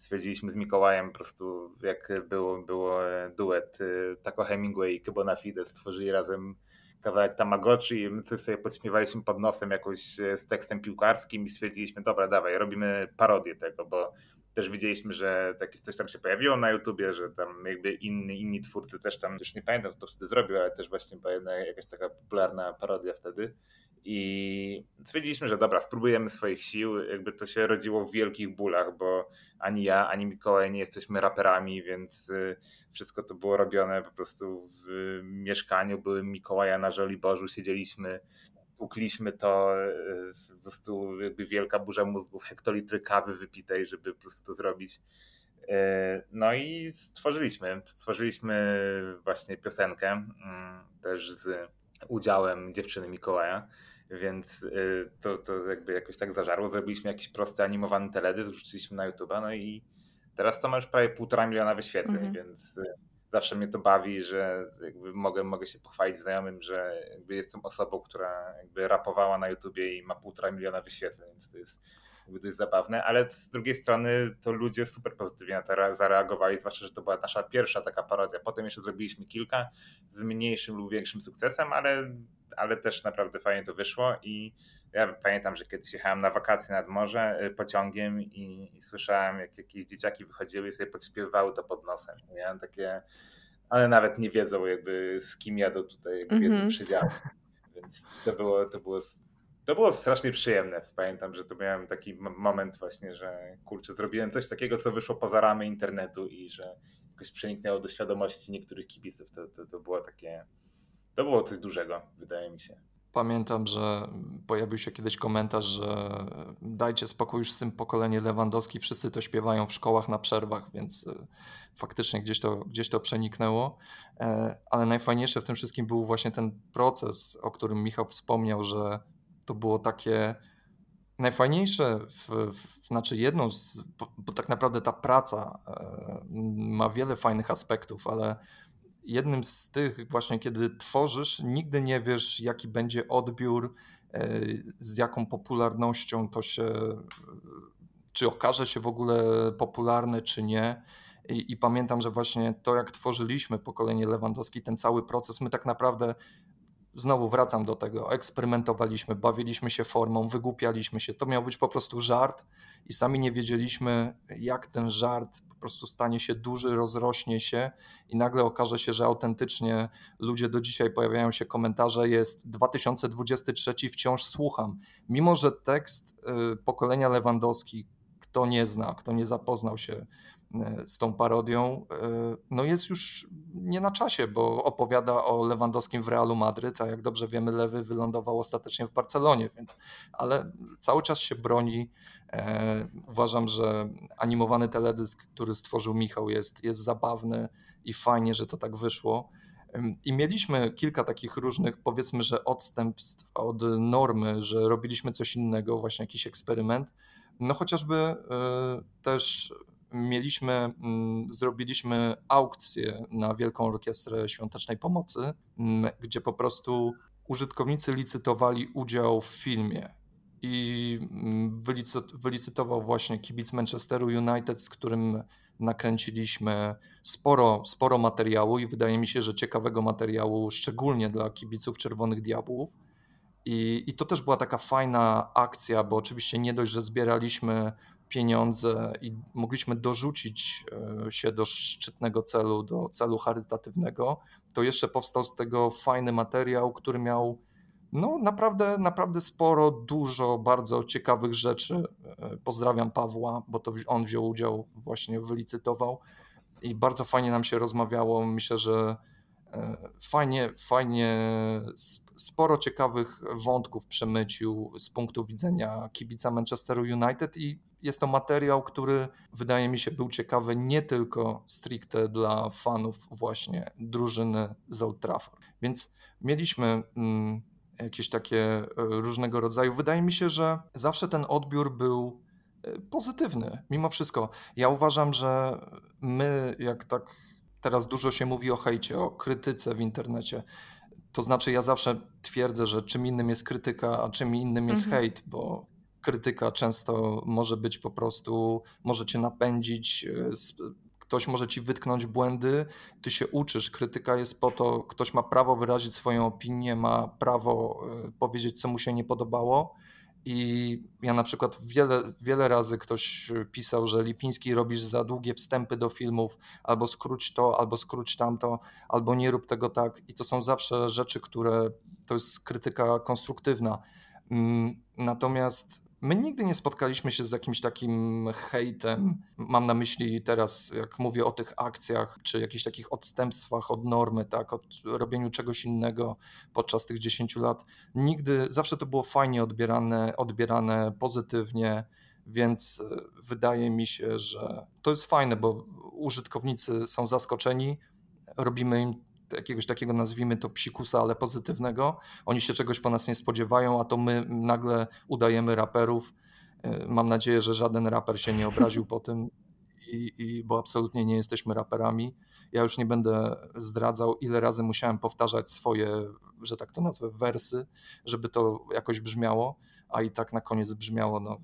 stwierdziliśmy z Mikołajem po prostu, jak było, było duet y, Taco Hemingway i Kybona Fide stworzyli razem kawałek Tamagotchi i my coś sobie podśmiewaliśmy pod nosem jakoś e, z tekstem piłkarskim i stwierdziliśmy, dobra, dawaj, robimy parodię tego, bo też widzieliśmy, że takie coś tam się pojawiło na YouTubie, że tam jakby inni, inni twórcy też tam, już nie pamiętam kto wtedy zrobił, ale też właśnie była jakaś taka popularna parodia wtedy i stwierdziliśmy, że dobra, spróbujemy swoich sił. Jakby to się rodziło w wielkich bólach, bo ani ja, ani Mikołaj nie jesteśmy raperami, więc y, wszystko to było robione po prostu w mieszkaniu. Byłem Mikołaja na Żoliborzu, siedzieliśmy, ukliśmy to, y, po prostu jakby wielka burza mózgów, hektolitry kawy wypitej, żeby po prostu to zrobić. Y, no i stworzyliśmy, stworzyliśmy właśnie piosenkę mm, też z udziałem dziewczyny Mikołaja, więc y, to, to jakby jakoś tak zażarło. Zrobiliśmy jakiś prosty animowany teledysk, wrzuciliśmy na YouTube, no i teraz to ma już prawie półtora miliona wyświetleń, mhm. więc y, zawsze mnie to bawi, że jakby mogę, mogę się pochwalić znajomym, że jestem osobą, która jakby rapowała na YouTubie i ma półtora miliona wyświetleń, więc to jest jakby to jest zabawne, ale z drugiej strony to ludzie super pozytywnie na to zareagowali, zwłaszcza, że to była nasza pierwsza taka parodia. Potem jeszcze zrobiliśmy kilka z mniejszym lub większym sukcesem, ale, ale też naprawdę fajnie to wyszło i ja pamiętam, że kiedyś jechałem na wakacje nad morze y, pociągiem i, i słyszałem, jak jakieś dzieciaki wychodziły i sobie podśpiewały to pod nosem. Miałem takie, one nawet nie wiedzą jakby z kim jadą tutaj jakby mm -hmm. jednym mhm. przydziałem. Więc to było, to było to było strasznie przyjemne. Pamiętam, że to miałem taki moment właśnie, że kurczę, zrobiłem coś takiego, co wyszło poza ramy internetu i że jakoś przeniknęło do świadomości niektórych kibiców. To, to, to było takie, to było coś dużego, wydaje mi się. Pamiętam, że pojawił się kiedyś komentarz, że dajcie spokój już z tym pokolenie Lewandowski, wszyscy to śpiewają w szkołach na przerwach, więc e, faktycznie gdzieś to, gdzieś to przeniknęło. E, ale najfajniejsze w tym wszystkim był właśnie ten proces, o którym Michał wspomniał, że to było takie najfajniejsze, w, w, znaczy jedną z, bo, bo, tak naprawdę ta praca e, ma wiele fajnych aspektów, ale jednym z tych właśnie, kiedy tworzysz, nigdy nie wiesz, jaki będzie odbiór, e, z jaką popularnością to się, czy okaże się w ogóle popularne, czy nie. I, I, pamiętam, że właśnie to, jak tworzyliśmy pokolenie Lewandowski, ten cały proces, my tak naprawdę znowu wracam do tego, eksperymentowaliśmy, bawiliśmy się formą, wygłupialiśmy się. To miał być po prostu żart i sami nie wiedzieliśmy, jak ten żart po prostu stanie się duży, rozrośnie się i nagle okaże się, że autentycznie ludzie do dzisiaj pojawiają się komentarze, jest 2023, wciąż słucham. Mimo, że tekst y, pokolenia Lewandowski, kto nie zna, kto nie zapoznał się z tą parodią, e, no jest już nie na czasie, bo opowiada o Lewandowskim w Realu Madryt, a jak dobrze wiemy, Lewy wylądował ostatecznie w Barcelonie, więc, ale cały czas się broni. E, uważam, że animowany teledysk, który stworzył Michał, jest, jest zabawny i fajnie, że to tak wyszło. I mieliśmy kilka takich różnych, powiedzmy, że odstępstw od normy, że robiliśmy coś innego, właśnie jakiś eksperyment. No chociażby też mieliśmy, mm, zrobiliśmy aukcję na Wielką Orkiestrę Świątecznej Pomocy, mm, gdzie po prostu użytkownicy licytowali udział w filmie. I mm, wylicytował właśnie kibic Manchesteru United, z którym nakręciliśmy sporo, sporo materiału i wydaje mi się, że ciekawego materiału, szczególnie dla kibiców Czerwonych Diabłów. I, I to też była taka fajna akcja, bo oczywiście nie dość, że zbieraliśmy pieniądze i mogliśmy dorzucić e, się do szczytnego celu, do celu charytatywnego, to jeszcze powstał z tego fajny materiał, który miał no naprawdę, naprawdę sporo, dużo bardzo ciekawych rzeczy. E, pozdrawiam Pawła, bo to on wziął udział, właśnie wylicytował i bardzo fajnie nam się rozmawiało. Myślę, że e, fajnie, fajnie, sporo ciekawych wątków przemycił z punktu widzenia kibica Manchesteru United i jest to materiał, który wydaje mi się był ciekawy nie tylko stricte dla fanów właśnie drużyny z Old Trafford. Więc mieliśmy mm, jakieś takie e, różnego rodzaju. Wydaje mi się, że zawsze ten odbiór był e, pozytywny, mimo wszystko. Ja uważam, że my, jak tak teraz dużo się mówi o hejcie, o krytyce w internecie, to znaczy ja zawsze twierdzę, że czym innym jest krytyka, a czym innym jest mhm. hejt, bo krytyka często może być po prostu, może cię napędzić, e, ktoś może ci wytknąć błędy, ty się uczysz. Krytyka jest po to, ktoś ma prawo wyrazić swoją opinię, ma prawo e, powiedzieć, co mu się nie podobało. I ja na przykład wiele, wiele razy ktoś pisał, że Lipiński robisz za długie wstępy do filmów, albo skróć to, albo skróć tamto, albo nie rób tego tak. I to są zawsze rzeczy, które to jest krytyka konstruktywna. Mm, natomiast My nigdy nie spotkaliśmy się z jakimś takim hejtem. Mam na myśli teraz, jak mówię o tych akcjach, czy jakichś takich odstępstwach od normy, tak, od robieniu czegoś innego podczas tych 10 lat. Nigdy, zawsze to było fajnie odbierane, odbierane pozytywnie, więc e, wydaje mi się, że to jest fajne, bo użytkownicy są zaskoczeni, robimy im jakiegoś takiego, nazwijmy to psikusa, ale pozytywnego. Oni się czegoś po nas nie spodziewają, a to my nagle udajemy raperów. E, mam nadzieję, że żaden raper się nie obraził po tym, i, i, bo absolutnie nie jesteśmy raperami. Ja już nie będę zdradzał, ile razy musiałem powtarzać swoje, że tak to nazwę, wersy, żeby to jakoś brzmiało, a i tak na koniec brzmiało no,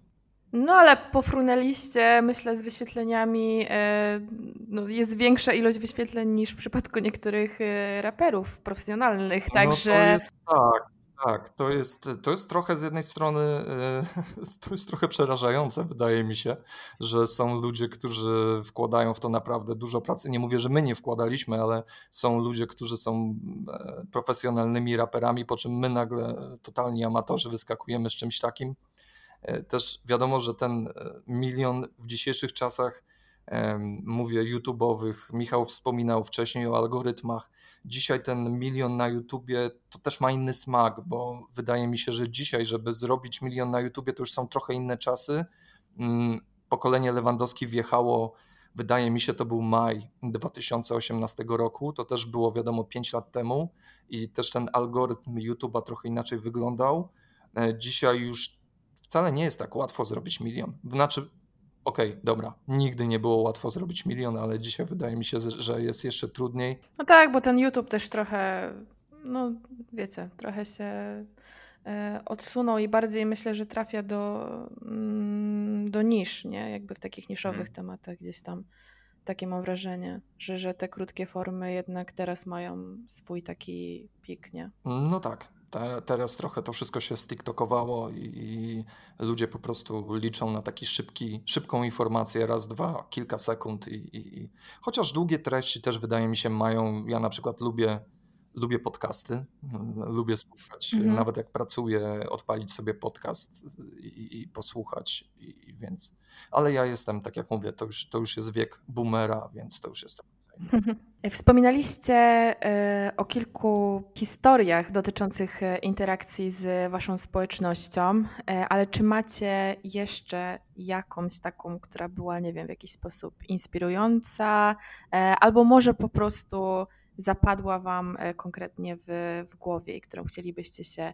no ale pofrunęliście, myślę, z wyświetleniami. E, no, jest większa ilość wyświetleń niż w przypadku niektórych e, raperów profesjonalnych, także... No to jest tak, tak, to jest, to jest trochę z jednej strony, e, to jest trochę przerażające, wydaje mi się, że są ludzie, którzy wkładają w to naprawdę dużo pracy. Nie mówię, że my nie wkładaliśmy, ale są ludzie, którzy są profesjonalnymi raperami, po czym my nagle totalni amatorzy wyskakujemy z czymś takim. E, też wiadomo, że ten e, milion w dzisiejszych czasach, mówię YouTube'owych, Michał wspominał wcześniej o algorytmach. Dzisiaj ten milion na YouTubie to też ma inny smak, bo wydaje mi się, że dzisiaj, żeby zrobić milion na YouTubie, to już są trochę inne czasy. Mm, pokolenie Lewandowski wjechało, wydaje mi się, to był maj 2018 roku. To też było, wiadomo, 5 lat temu i też ten algorytm YouTube'a trochę inaczej wyglądał. E, dzisiaj już wcale nie jest tak łatwo zrobić milion. Znaczy, okej, okay, dobra, nigdy nie było łatwo zrobić milion, ale dzisiaj wydaje mi się, że jest jeszcze trudniej. No tak, bo ten YouTube też trochę, no wiecie, trochę się e, odsunął i bardziej myślę, że trafia do, mm, do nisz, nie? Jakby w takich niszowych hmm. tematach gdzieś tam. Takie mam wrażenie, że, że te krótkie formy jednak teraz mają swój taki pik, nie? No tak, teraz trochę to wszystko się stiktokowało i, i, ludzie po prostu liczą na taki szybki, szybką informację, raz, dwa, kilka sekund. I, i, i, chociaż długie treści też wydaje mi się mają, ja na przykład lubię, lubię podcasty, lubię słuchać, mhm. nawet jak pracuję, odpalić sobie podcast i, i posłuchać, i, więc, ale ja jestem, tak jak mówię, to już, to już jest wiek boomera, więc to już jest Wspominaliście e, o kilku historiach dotyczących e, interakcji z Waszą społecznością, e, ale czy macie jeszcze jakąś taką, która była, nie wiem, w jakiś sposób inspirująca, albo może po prostu zapadła Wam konkretnie w, w głowie i którą chcielibyście się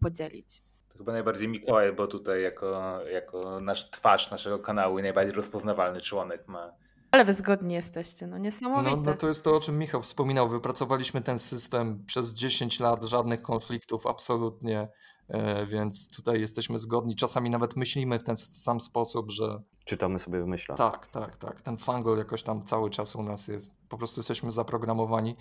podzielić? To chyba najbardziej Mikołaj, bo tutaj jako, jako nasz twarz naszego kanału i najbardziej rozpoznawalny członek ma ale wy zgodni jesteście, no niesamowite. No, no to jest to, o czym Michał wspominał. Wypracowaliśmy ten system przez 10 lat, żadnych konfliktów, absolutnie, e, więc tutaj jesteśmy zgodni. Czasami nawet myślimy w ten sam sposób, że. Czytamy sobie w myślach. Tak, tak, tak. Ten fangol jakoś tam cały czas u nas jest. Po prostu jesteśmy zaprogramowani.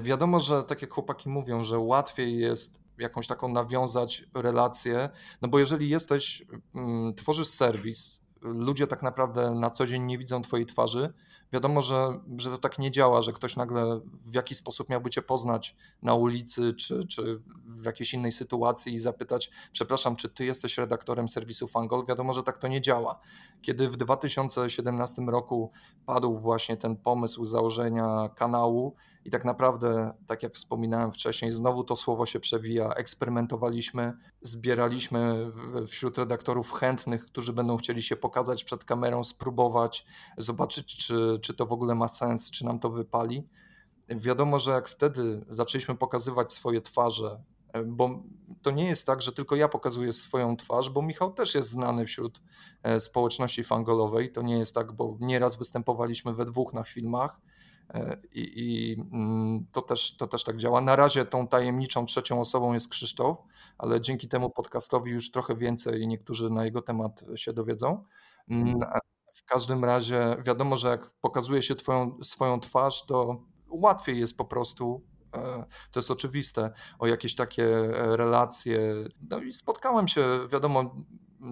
Wiadomo, że tak jak chłopaki mówią, że łatwiej jest jakąś taką nawiązać relację, no bo jeżeli jesteś, mm, tworzysz serwis, ludzie tak naprawdę na co dzień nie widzą twojej twarzy. Wiadomo, że, że to tak nie działa, że ktoś nagle w jakiś sposób miałby cię poznać na ulicy czy, czy w jakiejś innej sytuacji i zapytać, przepraszam, czy ty jesteś redaktorem serwisu Fangol? Wiadomo, że tak to nie działa. Kiedy w 2017 roku padł właśnie ten pomysł założenia kanału, i tak naprawdę, tak jak wspominałem wcześniej, znowu to słowo się przewija. Eksperymentowaliśmy, zbieraliśmy wśród redaktorów chętnych, którzy będą chcieli się pokazać przed kamerą, spróbować, zobaczyć, czy, czy to w ogóle ma sens, czy nam to wypali. Wiadomo, że jak wtedy zaczęliśmy pokazywać swoje twarze, e, bo to nie jest tak, że tylko ja pokazuję swoją twarz, bo Michał też jest znany wśród e, społeczności fangolowej. To nie jest tak, bo nieraz występowaliśmy we dwóch na filmach I, i mm, to, też, to też tak działa. Na razie tą tajemniczą trzecią osobą jest Krzysztof, ale dzięki temu podcastowi już trochę więcej niektórzy na jego temat się dowiedzą. Mm, mhm. W każdym razie wiadomo, że jak pokazuje się twoją, swoją twarz, to łatwiej jest po prostu e, to jest oczywiste, o jakieś takie relacje. No i spotkałem się, wiadomo,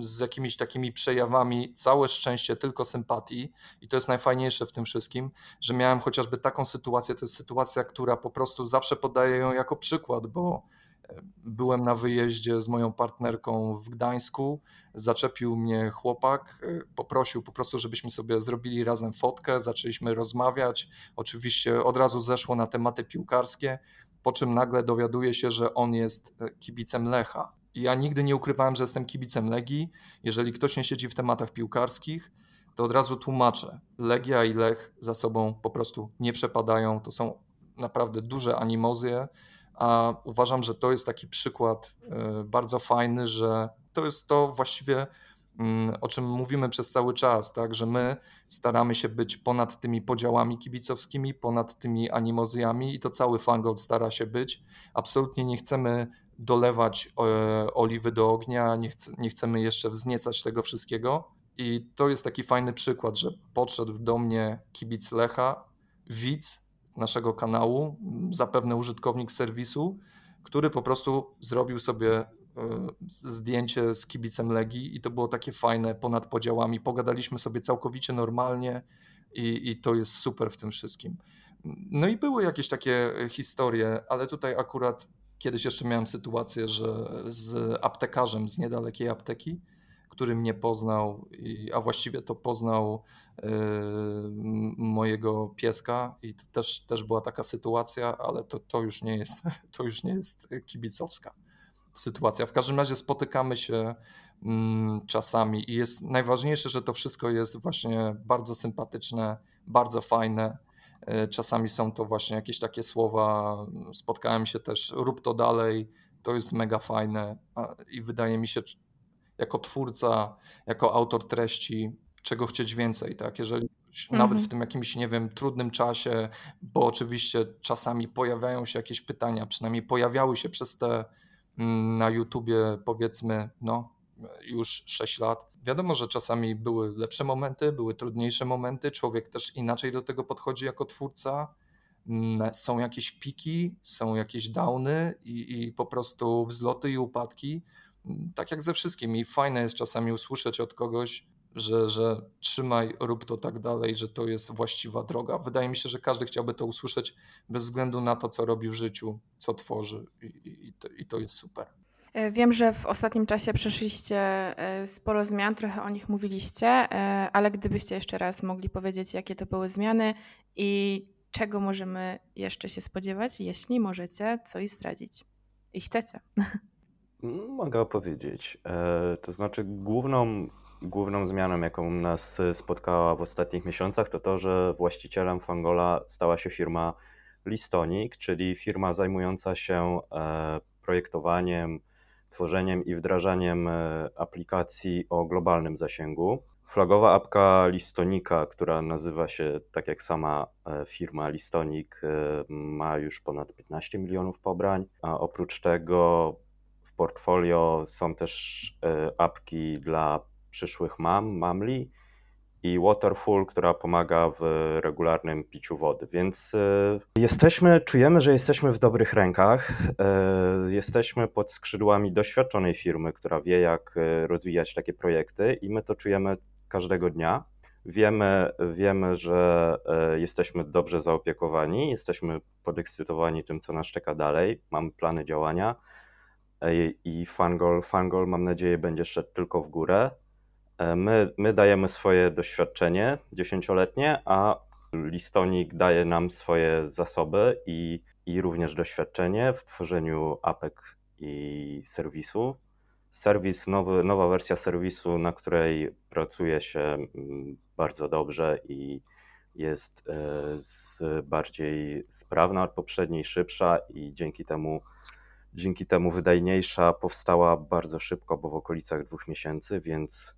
z jakimiś takimi przejawami, całe szczęście tylko sympatii. I to jest najfajniejsze w tym wszystkim, że miałem chociażby taką sytuację, to jest sytuacja, która po prostu zawsze podaję ją jako przykład, bo e, byłem na wyjeździe z moją partnerką w Gdańsku, zaczepił mnie chłopak, e, poprosił po prostu, żebyśmy sobie zrobili razem fotkę, zaczęliśmy rozmawiać, oczywiście od razu zeszło na tematy piłkarskie, po czym nagle dowiaduje się, że on jest e, kibicem Lecha ja nigdy nie ukrywałem, że jestem kibicem Legii. Jeżeli ktoś nie siedzi w tematach piłkarskich, to od razu tłumaczę. Legia i Lech za sobą po prostu nie przepadają. To są naprawdę duże animozje, a uważam, że to jest taki przykład e, bardzo fajny, że to jest to właściwie mm, o czym mówimy przez cały czas, tak, że my staramy się być ponad tymi podziałami kibicowskimi, ponad tymi animozjami i to cały fangold stara się być. Absolutnie nie chcemy dolewać e, oliwy do ognia, nie, nie chcemy jeszcze wzniecać tego wszystkiego. I to jest taki fajny przykład, że podszedł do mnie kibic Lecha, widz naszego kanału, zapewne użytkownik serwisu, który po prostu zrobił sobie e, zdjęcie z kibicem Legii i to było takie fajne, ponad podziałami. Pogadaliśmy sobie całkowicie normalnie i, i to jest super w tym wszystkim. No i były jakieś takie historie, ale tutaj akurat Kiedyś jeszcze miałem sytuację, że z aptekarzem z niedalekiej apteki, który mnie poznał, a właściwie to poznał yy, mojego pieska i to też, też była taka sytuacja, ale to, to, już nie jest, to już nie jest kibicowska sytuacja. W każdym razie spotykamy się mm, czasami i jest najważniejsze, że to wszystko jest właśnie bardzo sympatyczne, bardzo fajne czasami są to właśnie jakieś takie słowa. Spotkałem się też, rób to dalej, to jest mega fajne i wydaje mi się, jako twórca, jako autor treści, czego chcieć więcej, tak? Jeżeli mhm. nawet w tym jakimś, nie wiem, trudnym czasie, bo oczywiście czasami pojawiają się jakieś pytania, przynajmniej pojawiały się przez te mm, na YouTubie, powiedzmy, no, już 6 lat. Wiadomo, że czasami były lepsze momenty, były trudniejsze momenty. Człowiek też inaczej do tego podchodzi jako twórca. Mm, są jakieś piki, są jakieś downy i, i po prostu wzloty i upadki. Mm, tak jak ze wszystkim. I fajne jest czasami usłyszeć od kogoś, że, że trzymaj, rób to tak dalej, że to jest właściwa droga. Wydaje mi się, że każdy chciałby to usłyszeć bez względu na to, co robi w życiu, co tworzy, i, i, to, i to jest super. E, wiem, że w ostatnim czasie przeszliście e, sporo zmian, trochę o nich mówiliście, e, ale gdybyście jeszcze raz mogli powiedzieć, jakie to były zmiany i czego możemy jeszcze się spodziewać, jeśli możecie coś zdradzić i chcecie. Mogę opowiedzieć. To znaczy, główną, główną zmianą, jaką nas spotkała w ostatnich miesiącach, to to, że właścicielem Fangola stała się firma Listonic, czyli firma zajmująca się projektowaniem, tworzeniem i wdrażaniem e, aplikacji o globalnym zasięgu. Flagowa apka Listonika, która nazywa się tak jak sama e, firma Listonik, e, ma już ponad 15 milionów pobrań, a oprócz tego w portfolio są też apki dla przyszłych mam, mamli, i Waterful, która pomaga w regularnym piciu wody. Więc e, jesteśmy, czujemy, że jesteśmy w dobrych rękach. E, jesteśmy pod skrzydłami doświadczonej firmy, która wie, jak e, rozwijać takie projekty, i my to czujemy każdego dnia. Wiemy, wiemy, że jesteśmy dobrze zaopiekowani, jesteśmy podekscytowani tym, co nas czeka dalej, mamy plany działania i Fangol, Fangol mam nadzieję będzie szedł tylko w górę. E, my, my dajemy swoje doświadczenie dziesięcioletnie, a Listonik daje nam swoje zasoby i, i również doświadczenie w tworzeniu apek i serwisu serwis, nowy, nowa wersja serwisu, na której pracuje się mm, bardzo dobrze i jest e, bardziej sprawna od poprzedniej, szybsza i dzięki temu, dzięki temu wydajniejsza. Powstała bardzo szybko, bo w okolicach dwóch miesięcy, więc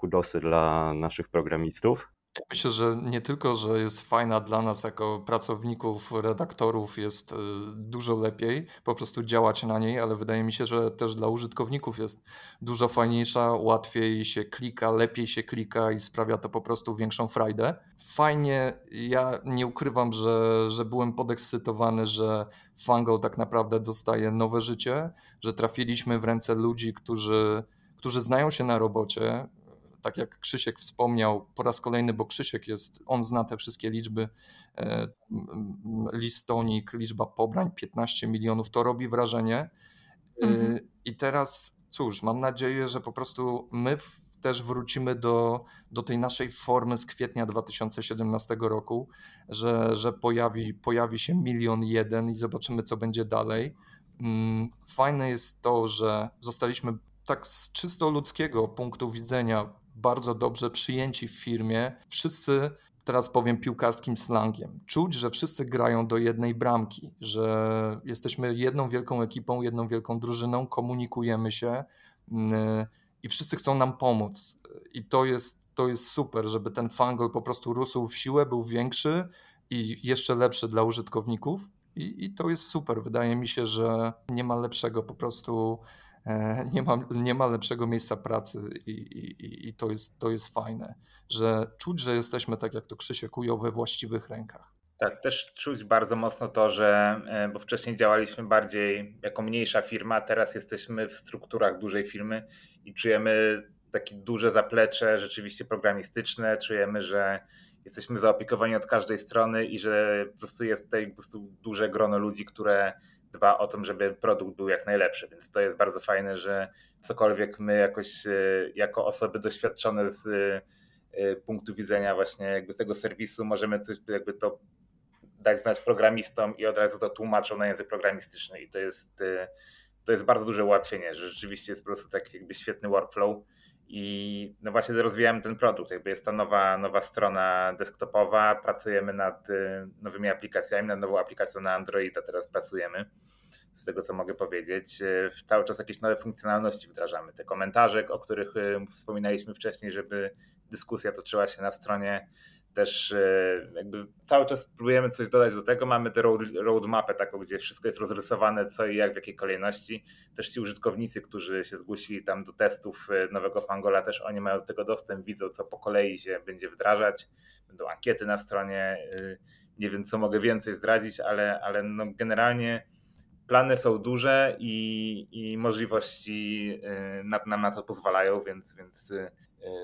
kudosy dla naszych programistów. Myślę, że nie tylko, że jest fajna dla nas jako pracowników, redaktorów, jest y, dużo lepiej po prostu działać na niej, ale wydaje mi się, że też dla użytkowników jest dużo fajniejsza, łatwiej się klika, lepiej się klika i sprawia to po prostu większą frajdę. Fajnie, ja nie ukrywam, że, że byłem podekscytowany, że Fango tak naprawdę dostaje nowe życie, że trafiliśmy w ręce ludzi, którzy którzy znają się na robocie, tak jak Krzysiek wspomniał po raz kolejny, bo Krzysiek jest, on zna te wszystkie liczby, e, listonik, liczba pobrań 15 milionów, to robi wrażenie. E, mhm. I teraz cóż, mam nadzieję, że po prostu my też wrócimy do, do tej naszej formy z kwietnia 2017 roku, że, że pojawi, pojawi się milion jeden i zobaczymy, co będzie dalej. Mm, fajne jest to, że zostaliśmy tak z czysto ludzkiego punktu widzenia bardzo dobrze przyjęci w firmie. Wszyscy, teraz powiem piłkarskim slangiem, czuć, że wszyscy grają do jednej bramki, że jesteśmy jedną wielką ekipą, jedną wielką drużyną, komunikujemy się mm, i wszyscy chcą nam pomóc. I to jest, to jest super, żeby ten fangol po prostu rósł w siłę, był większy i jeszcze lepszy dla użytkowników. I, I to jest super. Wydaje mi się, że nie ma lepszego po prostu nie ma, nie ma lepszego miejsca pracy i, i, i to, jest, to jest fajne, że czuć, że jesteśmy, tak jak to Krzysiek ujął, we właściwych rękach. Tak, też czuć bardzo mocno to, że, e, bo wcześniej działaliśmy bardziej jako mniejsza firma, teraz jesteśmy w strukturach dużej firmy i czujemy takie duże zaplecze rzeczywiście programistyczne, czujemy, że jesteśmy zaopiekowani od każdej strony i że po prostu jest tutaj po prostu duże grono ludzi, które dba o to, żeby produkt był jak najlepszy, więc to jest bardzo fajne, że cokolwiek my jakoś e, jako osoby doświadczone z e, punktu widzenia właśnie jakby tego serwisu możemy coś jakby to dać znać programistom i od razu to tłumaczą na język programistyczny i to jest, e, to jest bardzo duże ułatwienie, że rzeczywiście jest po prostu tak jakby świetny workflow i no właśnie rozwijamy ten produkt. Jakby jest to nowa, nowa strona desktopowa, pracujemy nad y, nowymi aplikacjami, nad nową aplikacją na Androida teraz pracujemy. Z tego co mogę powiedzieć, y, cały czas jakieś nowe funkcjonalności wdrażamy. Te komentarze, o których y, wspominaliśmy wcześniej, żeby dyskusja toczyła się na stronie też e, jakby cały czas próbujemy coś dodać do tego. Mamy tę road, roadmapę taką, gdzie wszystko jest rozrysowane, co i jak, w jakiej kolejności. Też ci użytkownicy, którzy się zgłosili tam do testów e, nowego Fangola, też oni mają do tego dostęp, widzą, co po kolei się będzie wdrażać. Będą ankiety na stronie. E, nie wiem, co mogę więcej zdradzić, ale, ale no generalnie plany są duże i, i możliwości nam na, to pozwalają, więc, więc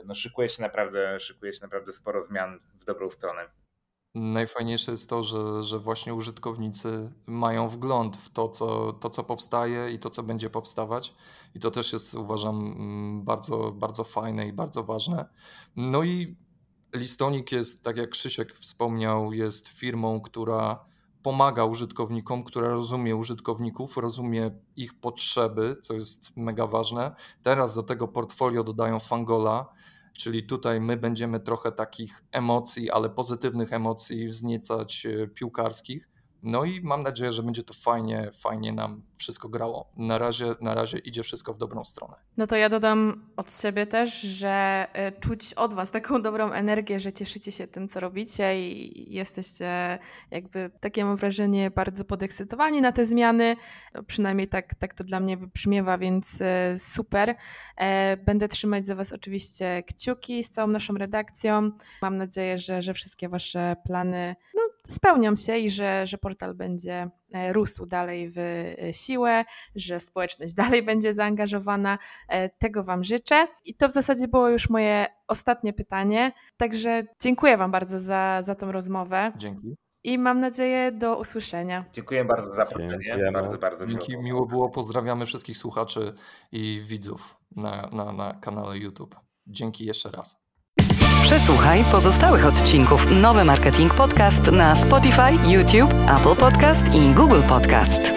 no szykuje się naprawdę, szykuje się naprawdę sporo zmian w dobrą stronę. Najfajniejsze jest to, że, że właśnie użytkownicy mają wgląd w to co, to, co powstaje i to, co będzie powstawać. I to też jest, uważam, mm, bardzo, bardzo fajne i bardzo ważne. No i Listonik jest, tak jak Krzysiek wspomniał, jest firmą, która pomaga użytkownikom, która rozumie użytkowników, rozumie ich potrzeby, co jest mega ważne. Teraz do tego portfolio dodają Fangola, czyli tutaj my będziemy trochę takich emocji, ale pozytywnych emocji wzniecać e, piłkarskich. No i mam nadzieję, że będzie to fajnie, fajnie nam wszystko grało. Na razie, na razie idzie wszystko w dobrą stronę. No to ja dodam od siebie też, że e, czuć od Was taką dobrą energię, że cieszycie się tym, co robicie i jesteście jakby, takie mam wrażenie, bardzo podekscytowani na te zmiany. No, przynajmniej tak, tak to dla mnie wybrzmiewa, więc e, super. E, będę trzymać za Was oczywiście kciuki z całą naszą redakcją. Mam nadzieję, że, że wszystkie Wasze plany no, spełnią się i że, że portal będzie rósł dalej w e, siłę, że społeczność dalej będzie zaangażowana. E, tego Wam życzę. I to w zasadzie było już moje ostatnie pytanie. Także dziękuję Wam bardzo za, za tą rozmowę. Dzięki. I mam nadzieję do usłyszenia. Dziękuję bardzo za zaproszenie. Bardzo, bardzo Dzięki, miło. miło było. Pozdrawiamy wszystkich słuchaczy i widzów na, na, na kanale YouTube. Dzięki jeszcze raz. Przesłuchaj pozostałych odcinków Nowy Marketing Podcast na Spotify, YouTube, Apple Podcast i Google Podcast.